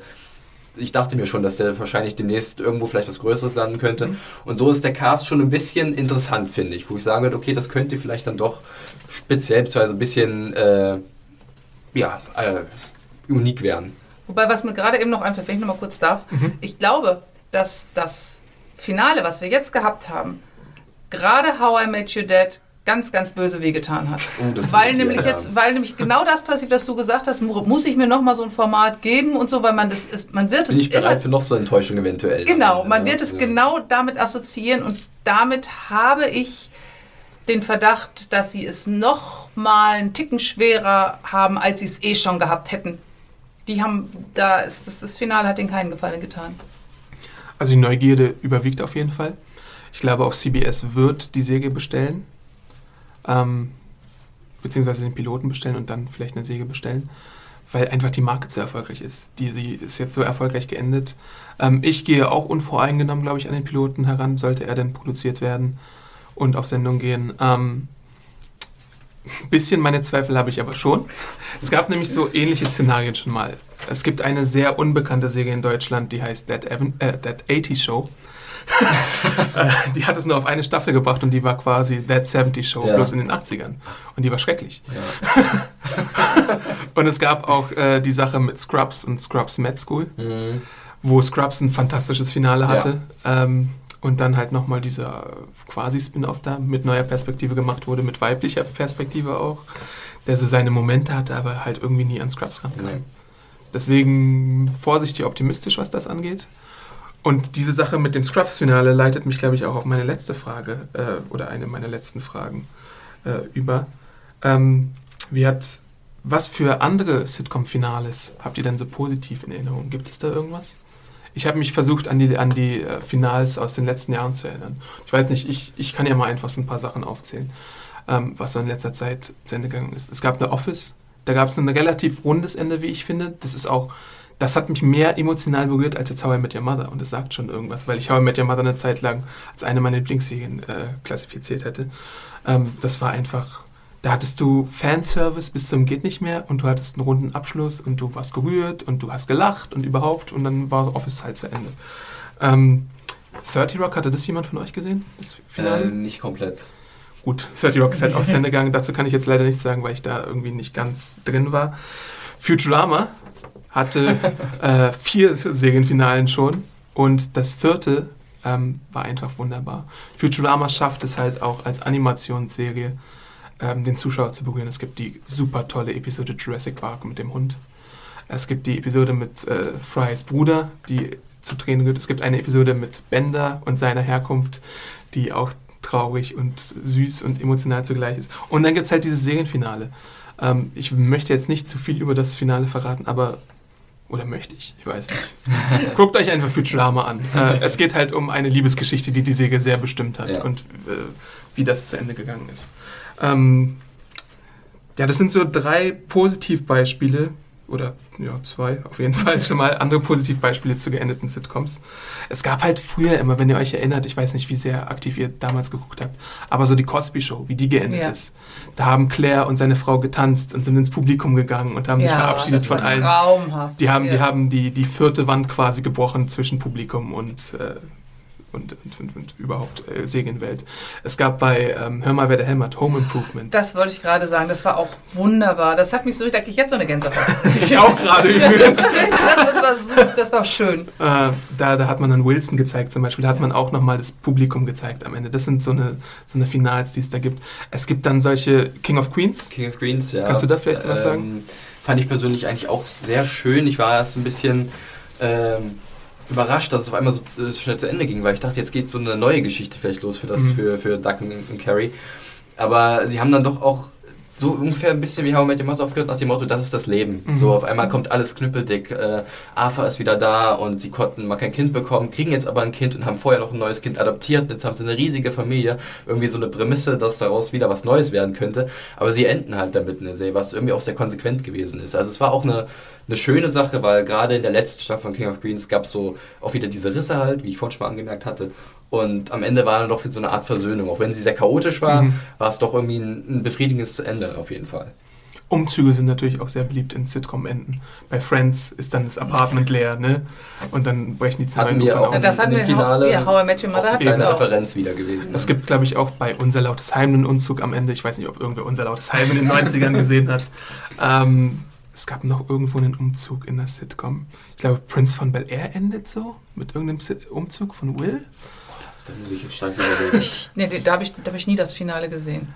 ich dachte mir schon, dass der wahrscheinlich demnächst irgendwo vielleicht was Größeres landen könnte. Und so ist der Cast schon ein bisschen interessant, finde ich, wo ich sagen würde, okay, das könnte vielleicht dann doch speziell, beziehungsweise ein bisschen, äh, ja, äh, unik werden. Wobei, was mir gerade eben noch einfällt, wenn ich noch mal kurz darf, Mhm. ich glaube, dass das Finale, was wir jetzt gehabt haben, gerade How I Met Your Dad ganz, ganz böse wehgetan hat. Oh, weil nämlich ja. jetzt, weil nämlich genau das passiert, was du gesagt hast, mu- muss ich mir noch mal so ein Format geben und so, weil man das ist, man wird Bin es ich bereit immer, für noch so eine Enttäuschung eventuell. genau, Ja, man wird es ja. genau damit assoziieren und damit habe ich den Verdacht, dass sie es noch mal einen Ticken schwerer haben, als sie es eh schon gehabt hätten. Die haben, da ist das, das Finale hat denen keinen Gefallen getan. Also die Neugierde überwiegt auf jeden Fall. Ich glaube auch CBS wird die Serie bestellen. Ähm, beziehungsweise den Piloten bestellen und dann vielleicht eine Serie bestellen. Weil einfach die Marke zu erfolgreich ist. Die, sie ist jetzt so erfolgreich geendet. Ähm, ich gehe auch unvoreingenommen, glaube ich, an den Piloten heran, sollte er denn produziert werden und auf Sendung gehen. Ähm, ein bisschen meine Zweifel habe ich aber schon. Es gab nämlich so ähnliche Szenarien schon mal. Es gibt eine sehr unbekannte Serie in Deutschland, die heißt That, Evan, äh, That 80 Show. Die hat es nur auf eine Staffel gebracht und die war quasi That 70 Show, Ja. bloß in den 80ern. Und die war schrecklich. und es gab auch äh, die Sache mit Scrubs und Scrubs Med School, Mhm. wo Scrubs ein fantastisches Finale hatte. Ähm, und dann halt nochmal dieser quasi Spin-off da mit neuer Perspektive gemacht wurde, mit weiblicher Perspektive auch, der so seine Momente hatte, aber halt irgendwie nie an Scrubs rankam. Nee. Deswegen vorsichtig optimistisch, was das angeht. Und diese Sache mit dem Scrubs-Finale leitet mich, glaube ich, auch auf meine letzte Frage äh, oder eine meiner letzten Fragen äh, über. Ähm, wie hat, was für andere Sitcom-Finales habt ihr denn so positiv in Erinnerung? Gibt es da irgendwas? Ich habe mich versucht, an die, an die äh, Finals aus den letzten Jahren zu erinnern. Ich weiß nicht, ich, ich kann ja mal einfach so ein paar Sachen aufzählen, ähm, was so in letzter Zeit zu Ende gegangen ist. Es gab The Office, da gab es ein relativ rundes Ende, wie ich finde. Das ist auch, das hat mich mehr emotional berührt als jetzt How I Met Your Mother. Und das sagt schon irgendwas, weil ich How I Met Your Mother eine Zeit lang als eine meiner Lieblingsserien äh, klassifiziert hätte. Ähm, das war einfach, da hattest du Fanservice bis zum geht nicht mehr und du hattest einen runden Abschluss und du warst gerührt und du hast gelacht und überhaupt und dann war Office halt zu Ende. Ähm, 30 Rock, hatte das jemand von euch gesehen? Das Finale? Äh, nicht komplett. Gut, 30 Rock ist halt auch zu Ende gegangen. Dazu kann ich jetzt leider nichts sagen, weil ich da irgendwie nicht ganz drin war. Futurama hatte äh, vier Serienfinalen schon und das vierte ähm, war einfach wunderbar. Futurama schafft es halt auch als Animationsserie ähm, den Zuschauer zu berühren. Es gibt die super tolle Episode Jurassic Park mit dem Hund. Es gibt die Episode mit äh, Frys Bruder, die zu Tränen rührt. Es gibt eine Episode mit Bender und seiner Herkunft, die auch traurig und süß und emotional zugleich ist. Und dann gibt es halt dieses Serienfinale. Ähm, ich möchte jetzt nicht zu viel über das Finale verraten, aber oder möchte ich? Ich weiß nicht. Guckt euch einfach Futurama an. Äh, es geht halt um eine Liebesgeschichte, die die Serie sehr bestimmt hat Ja. und äh, wie das zu Ende gegangen ist. Ähm, ja, das sind so drei Positivbeispiele oder ja, zwei auf jeden Fall schon mal andere Positivbeispiele zu geendeten Sitcoms. Es gab halt früher immer, wenn ihr euch erinnert, ich weiß nicht, wie sehr aktiv ihr damals geguckt habt, aber so die Cosby Show, wie die geendet Ja. ist. Da haben Claire und seine Frau getanzt und sind ins Publikum gegangen und haben sich verabschiedet von allen. Traumhaft. Die haben, ja. die haben die, die vierte Wand quasi gebrochen zwischen Publikum und, äh, und, und, und, und überhaupt äh, Serienwelt. Es gab bei ähm, Hör mal, wer der Helm hat, Home Improvement. Das wollte ich gerade sagen, das war auch wunderbar. Das hat mich so, da krieg ich jetzt so eine Gänsehaut. ich auch gerade übrigens. das, das, war super, das war schön. Äh, da, da hat man dann Wilson gezeigt zum Beispiel. Da hat man auch nochmal das Publikum gezeigt am Ende. Das sind so eine, so eine Finals, die es da gibt. Es gibt dann solche King of Queens. King of Queens, ja. Kannst du da vielleicht was sagen? Fand ich persönlich eigentlich auch sehr schön. Ich war erst ein bisschen ähm, überrascht, dass es auf einmal so äh, schnell zu Ende ging, weil ich dachte, jetzt geht so eine neue Geschichte vielleicht los für das, Mhm. für, für Duck und, und Carrie. Aber sie haben dann doch auch so ungefähr ein bisschen wie How I Met Your Mother aufgehört nach dem Motto, das ist das Leben. Mhm. So auf einmal kommt alles knüppeldick, äh, Arthur ist wieder da und sie konnten mal kein Kind bekommen, kriegen jetzt aber ein Kind und haben vorher noch ein neues Kind adoptiert. Jetzt haben sie eine riesige Familie, irgendwie so eine Prämisse, dass daraus wieder was Neues werden könnte. Aber sie enden halt damit in der Serie, was irgendwie auch sehr konsequent gewesen ist. Also es war auch eine, eine schöne Sache, weil gerade in der letzten Staffel von King of Queens gab es so auch wieder diese Risse halt, wie ich vorhin schon mal angemerkt hatte. Und am Ende war dann doch so eine Art Versöhnung. Auch wenn sie sehr chaotisch war, Mhm. war es doch irgendwie ein, ein befriedigendes Ende auf jeden Fall. Umzüge sind natürlich auch sehr beliebt in Sitcom-Enden. Bei Friends ist dann das Apartment leer, ne? Und dann brechen die zwei Hatten wir auch das hatten im wir, Finale ja, How I Met Your Mother hat eine das kleine auch. Referenz wieder gewesen. Es gibt, glaube ich, auch bei Unser Lautes Heim einen Umzug am Ende. Ich weiß nicht, ob irgendwer Unser Lautes Heim in den 90ern gesehen hat. Ähm, es gab noch irgendwo einen Umzug in der Sitcom. Ich glaube, Prince von Bel Air endet so mit irgendeinem Umzug von Will. Da muss ich jetzt stark überlegen. Nee, die- da habe ich, da hab ich nie das Finale gesehen.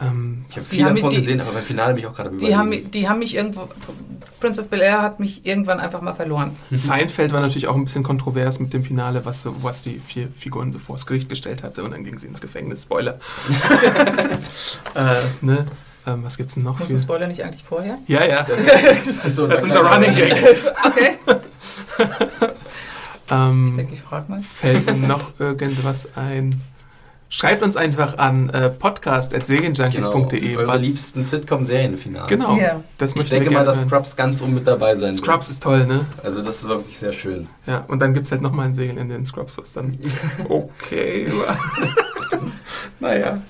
Ähm, Ich habe Die viel davon die- gesehen, aber beim Finale bin ich auch gerade Die haben, die haben mich irgendwo, Prince of Bel Air hat mich irgendwann einfach mal verloren. Seinfeld war natürlich auch ein bisschen kontrovers mit dem Finale, was, was die vier Figuren so vors Gericht gestellt hatte und dann gingen sie ins Gefängnis. Spoiler. äh, ne? ähm, was gibt's denn noch? Muss ein Spoiler nicht eigentlich vorher? Ja, ja. Das ist, so Das ist unser Running Gag. okay. Ich Ähm, denke, ich frage mal. fällt Ihnen noch irgendwas ein? Schreibt uns einfach an äh, podcast.serienjunkies.de. genau, eure was- liebsten Sitcom-Serienfinale. Genau, Ja. das Ich denke mal, dass. Scrubs ganz oben mit dabei sein wird. Scrubs ist toll, ne? Also das ist wirklich sehr schön. Ja, und dann gibt es halt nochmal ein Serienende in Scrubs, was dann okay naja.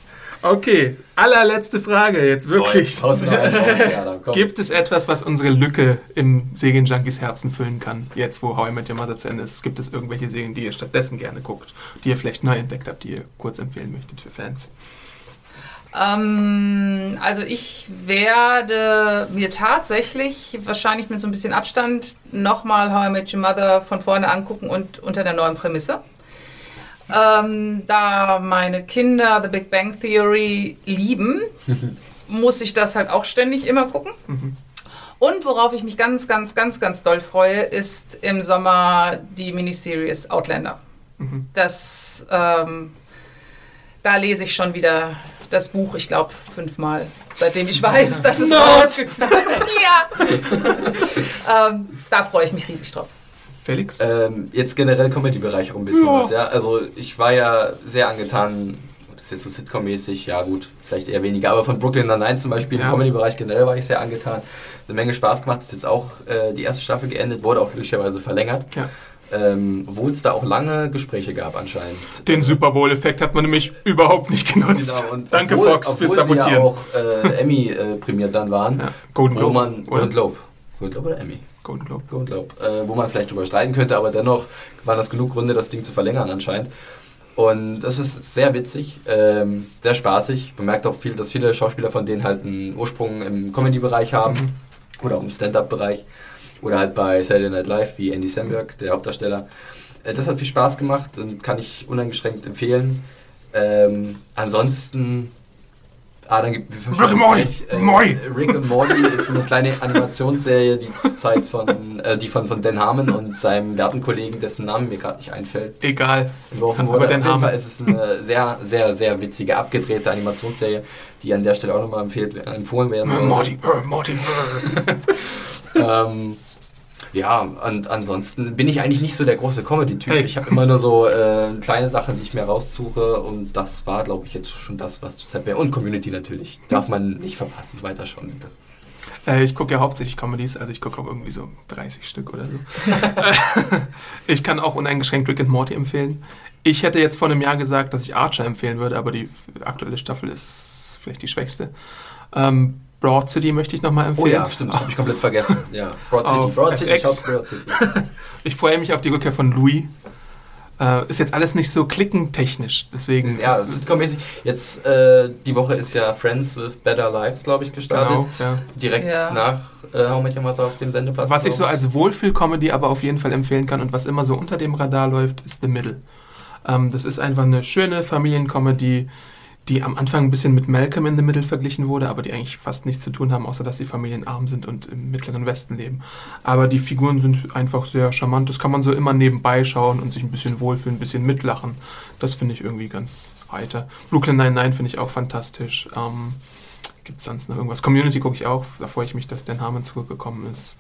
Okay, allerletzte Frage jetzt wirklich. Ja, dann komm. Gibt es etwas, was unsere Lücke im Serienjunkies Herzen füllen kann, jetzt wo How I Met Your Mother zu Ende ist? Gibt es irgendwelche Serien, die ihr stattdessen gerne guckt, die ihr vielleicht neu entdeckt habt, die ihr kurz empfehlen möchtet für Fans? Ähm, also ich werde mir tatsächlich wahrscheinlich mit so ein bisschen Abstand nochmal How I Met Your Mother von vorne angucken und unter der neuen Prämisse. Ähm, da meine Kinder The Big Bang Theory lieben, muss ich das halt auch ständig immer gucken. Und worauf ich mich ganz, ganz, ganz, ganz doll freue, ist im Sommer die Miniseries Outlander. Das, ähm, da lese ich schon wieder das Buch, ich glaube, fünfmal, seitdem ich weiß, dass es rausgibt. ja. ähm, da freue ich mich riesig drauf. Felix? Ähm, jetzt generell Comedy-Bereich auch ein bisschen was, ja. Also ich war ja sehr angetan, das ist jetzt so Sitcom-mäßig, ja gut, vielleicht eher weniger, aber von Brooklyn Nine-Nine zum Beispiel, Ja. im Comedy-Bereich generell war ich sehr angetan. Eine Menge Spaß gemacht, ist jetzt auch äh, die erste Staffel geendet, wurde auch glücklicherweise verlängert. Ja. Ähm, obwohl es da auch lange Gespräche gab anscheinend. Den Super Bowl-Effekt hat man nämlich überhaupt nicht genutzt. Genau, Danke, obwohl, Fox, fürs obwohl sie Sabotieren. ja auch äh, Emmy äh, prämiert dann waren. Ja. Golden Globe, oder? Golden Globe. Golden Globe oder Emmy? Golden Globe. Golden Globe. Äh, wo man vielleicht drüber streiten könnte, aber dennoch waren das genug Gründe, das Ding zu verlängern anscheinend. Und das ist sehr witzig, ähm, sehr spaßig. Man merkt auch viel, dass viele Schauspieler von denen halt einen Ursprung im Comedy-Bereich haben oder auch im Stand-Up-Bereich oder halt bei Saturday Night Live wie Andy Samberg, der Hauptdarsteller. Äh, das hat viel Spaß gemacht und kann ich uneingeschränkt empfehlen. Ähm, ansonsten. Ah, dann gibt Rick and Morty. Äh. Rick and Morty ist eine kleine Animationsserie, die zurzeit von, äh, die von, von Dan Harmon und seinem werten Kollegen, dessen Namen mir gerade nicht einfällt, Egal. entworfen Aber wurde. Dan Auf jeden. Fall ist es eine sehr, sehr, sehr witzige, abgedrehte Animationsserie, die an der Stelle auch nochmal empfohlen werden sollte. Morty, Morty. äh. Ähm, ja, und ansonsten bin ich eigentlich nicht so der große Comedy-Typ. Hey. Ich habe immer nur so äh, kleine Sachen, die ich mir raussuche und das war, glaube ich, jetzt schon das, was zurzeit wäre. Und Community natürlich. Darf man nicht verpassen. Weiter schauen, bitte. Äh, ich gucke ja hauptsächlich Comedies, also ich gucke auch irgendwie so 30 Stück oder so. ich kann auch uneingeschränkt Rick and Morty empfehlen. Ich hätte jetzt vor einem Jahr gesagt, dass ich Archer empfehlen würde, aber die aktuelle Staffel ist vielleicht die schwächste. Ähm, Broad City möchte ich nochmal empfehlen. Oh ja, stimmt, das habe ich komplett vergessen. Ja, Broad City. Broad City, schaut Broad City. Ich freue mich auf die Rückkehr von Louis. Äh, ist jetzt alles nicht so klickentechnisch, deswegen. Ja, es ist mäßig. Jetzt, äh, die Woche ist ja Friends with Better Lives, glaube ich, gestartet. Genau, ja. Direkt Ja. nach äh, How Your Mother auf dem Sendeplatz. Was ich so als Wohlfühl-Comedy aber auf jeden Fall empfehlen kann und was immer so unter dem Radar läuft, ist The Middle. Ähm, das ist einfach eine schöne Familiencomedy, die am Anfang ein bisschen mit Malcolm in the Middle verglichen wurde, aber die eigentlich fast nichts zu tun haben, außer dass die Familien arm sind und im mittleren Westen leben. Aber die Figuren sind einfach sehr charmant. Das kann man so immer nebenbei schauen und sich ein bisschen wohlfühlen, ein bisschen mitlachen. Das finde ich irgendwie ganz heiter. Brooklyn 99 finde ich auch fantastisch. Ähm, Gibt es sonst noch irgendwas? Community gucke ich auch. Da freue ich mich, dass Dan Harmon zurückgekommen ist.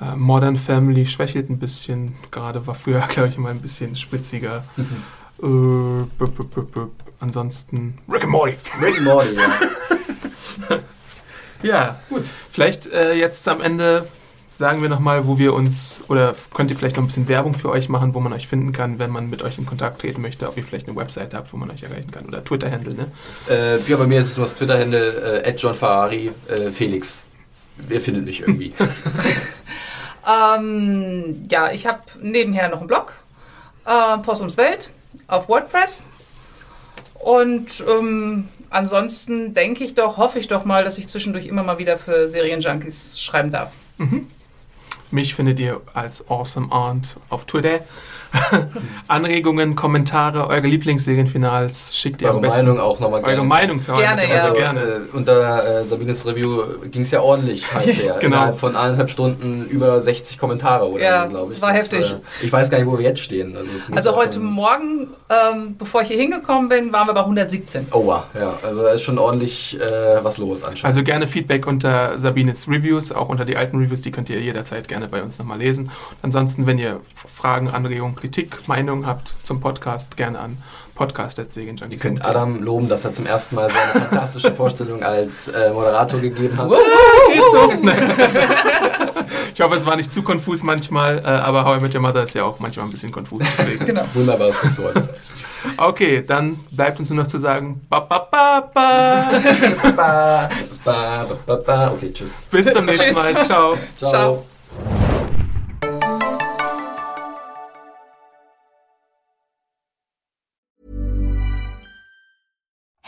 Äh, Modern Family schwächelt ein bisschen. Gerade war früher, glaube ich, immer ein bisschen spitziger. äh, b -b -b -b ansonsten Rick and Morty. Rick and Morty, ja. Ja, gut. Vielleicht äh, jetzt am Ende sagen wir nochmal, wo wir uns, oder könnt ihr vielleicht noch ein bisschen Werbung für euch machen, wo man euch finden kann, wenn man mit euch in Kontakt treten möchte, ob ihr vielleicht eine Webseite habt, wo man euch erreichen kann. Oder Twitter-Handle, ne? Äh, ja, bei mir ist es nur das Twitter-Handle äh, John Ferrari äh, Felix. Ihr findet mich irgendwie. Ähm, ja, ich habe nebenher noch einen Blog, äh, Possums Welt, auf WordPress. Und ähm, ansonsten denke ich doch, hoffe ich doch mal, dass ich zwischendurch immer mal wieder für Serienjunkies schreiben darf. Mich findet ihr als Awesome Aunt auf Twitter. Anregungen, Kommentare, eure Lieblingsserienfinals schickt ihr Eure am besten. Meinung auch nochmal Eure Meinung zu Gerne, ja. Also, gerne. Äh, unter äh, Sabines Review ging es ja ordentlich, heißt ja. Genau. Innerhalb von eineinhalb Stunden über 60 Kommentare oder Ja, so, glaube ich. war heftig. Äh, ich weiß gar nicht, wo wir jetzt stehen. Also, Also heute Morgen, ähm, bevor ich hier hingekommen bin, waren wir bei 117. Oha, ja. Also da ist schon ordentlich äh, was los anscheinend. Also gerne Feedback unter Sabines Reviews, auch unter die alten Reviews, die könnt ihr jederzeit gerne bei uns nochmal lesen. Und ansonsten, wenn ihr Fragen, Anregungen, Kritik, Meinungen habt zum Podcast, gerne an podcast.segenjunkies. Ihr könnt Adam loben, dass er zum ersten Mal so eine fantastische Vorstellung als äh, Moderator gegeben hat. Geht so. ich hoffe, es war nicht zu konfus manchmal, äh, aber How I Met Your Mother ist ja auch manchmal ein bisschen konfus. Deswegen. Genau. Wunderbares Schlusswort. Okay, dann bleibt uns nur noch zu sagen, ba, ba, ba, ba. ba, ba, ba, ba. Okay, tschüss. bis zum nächsten. Mal. Ciao. Ciao. Ciao.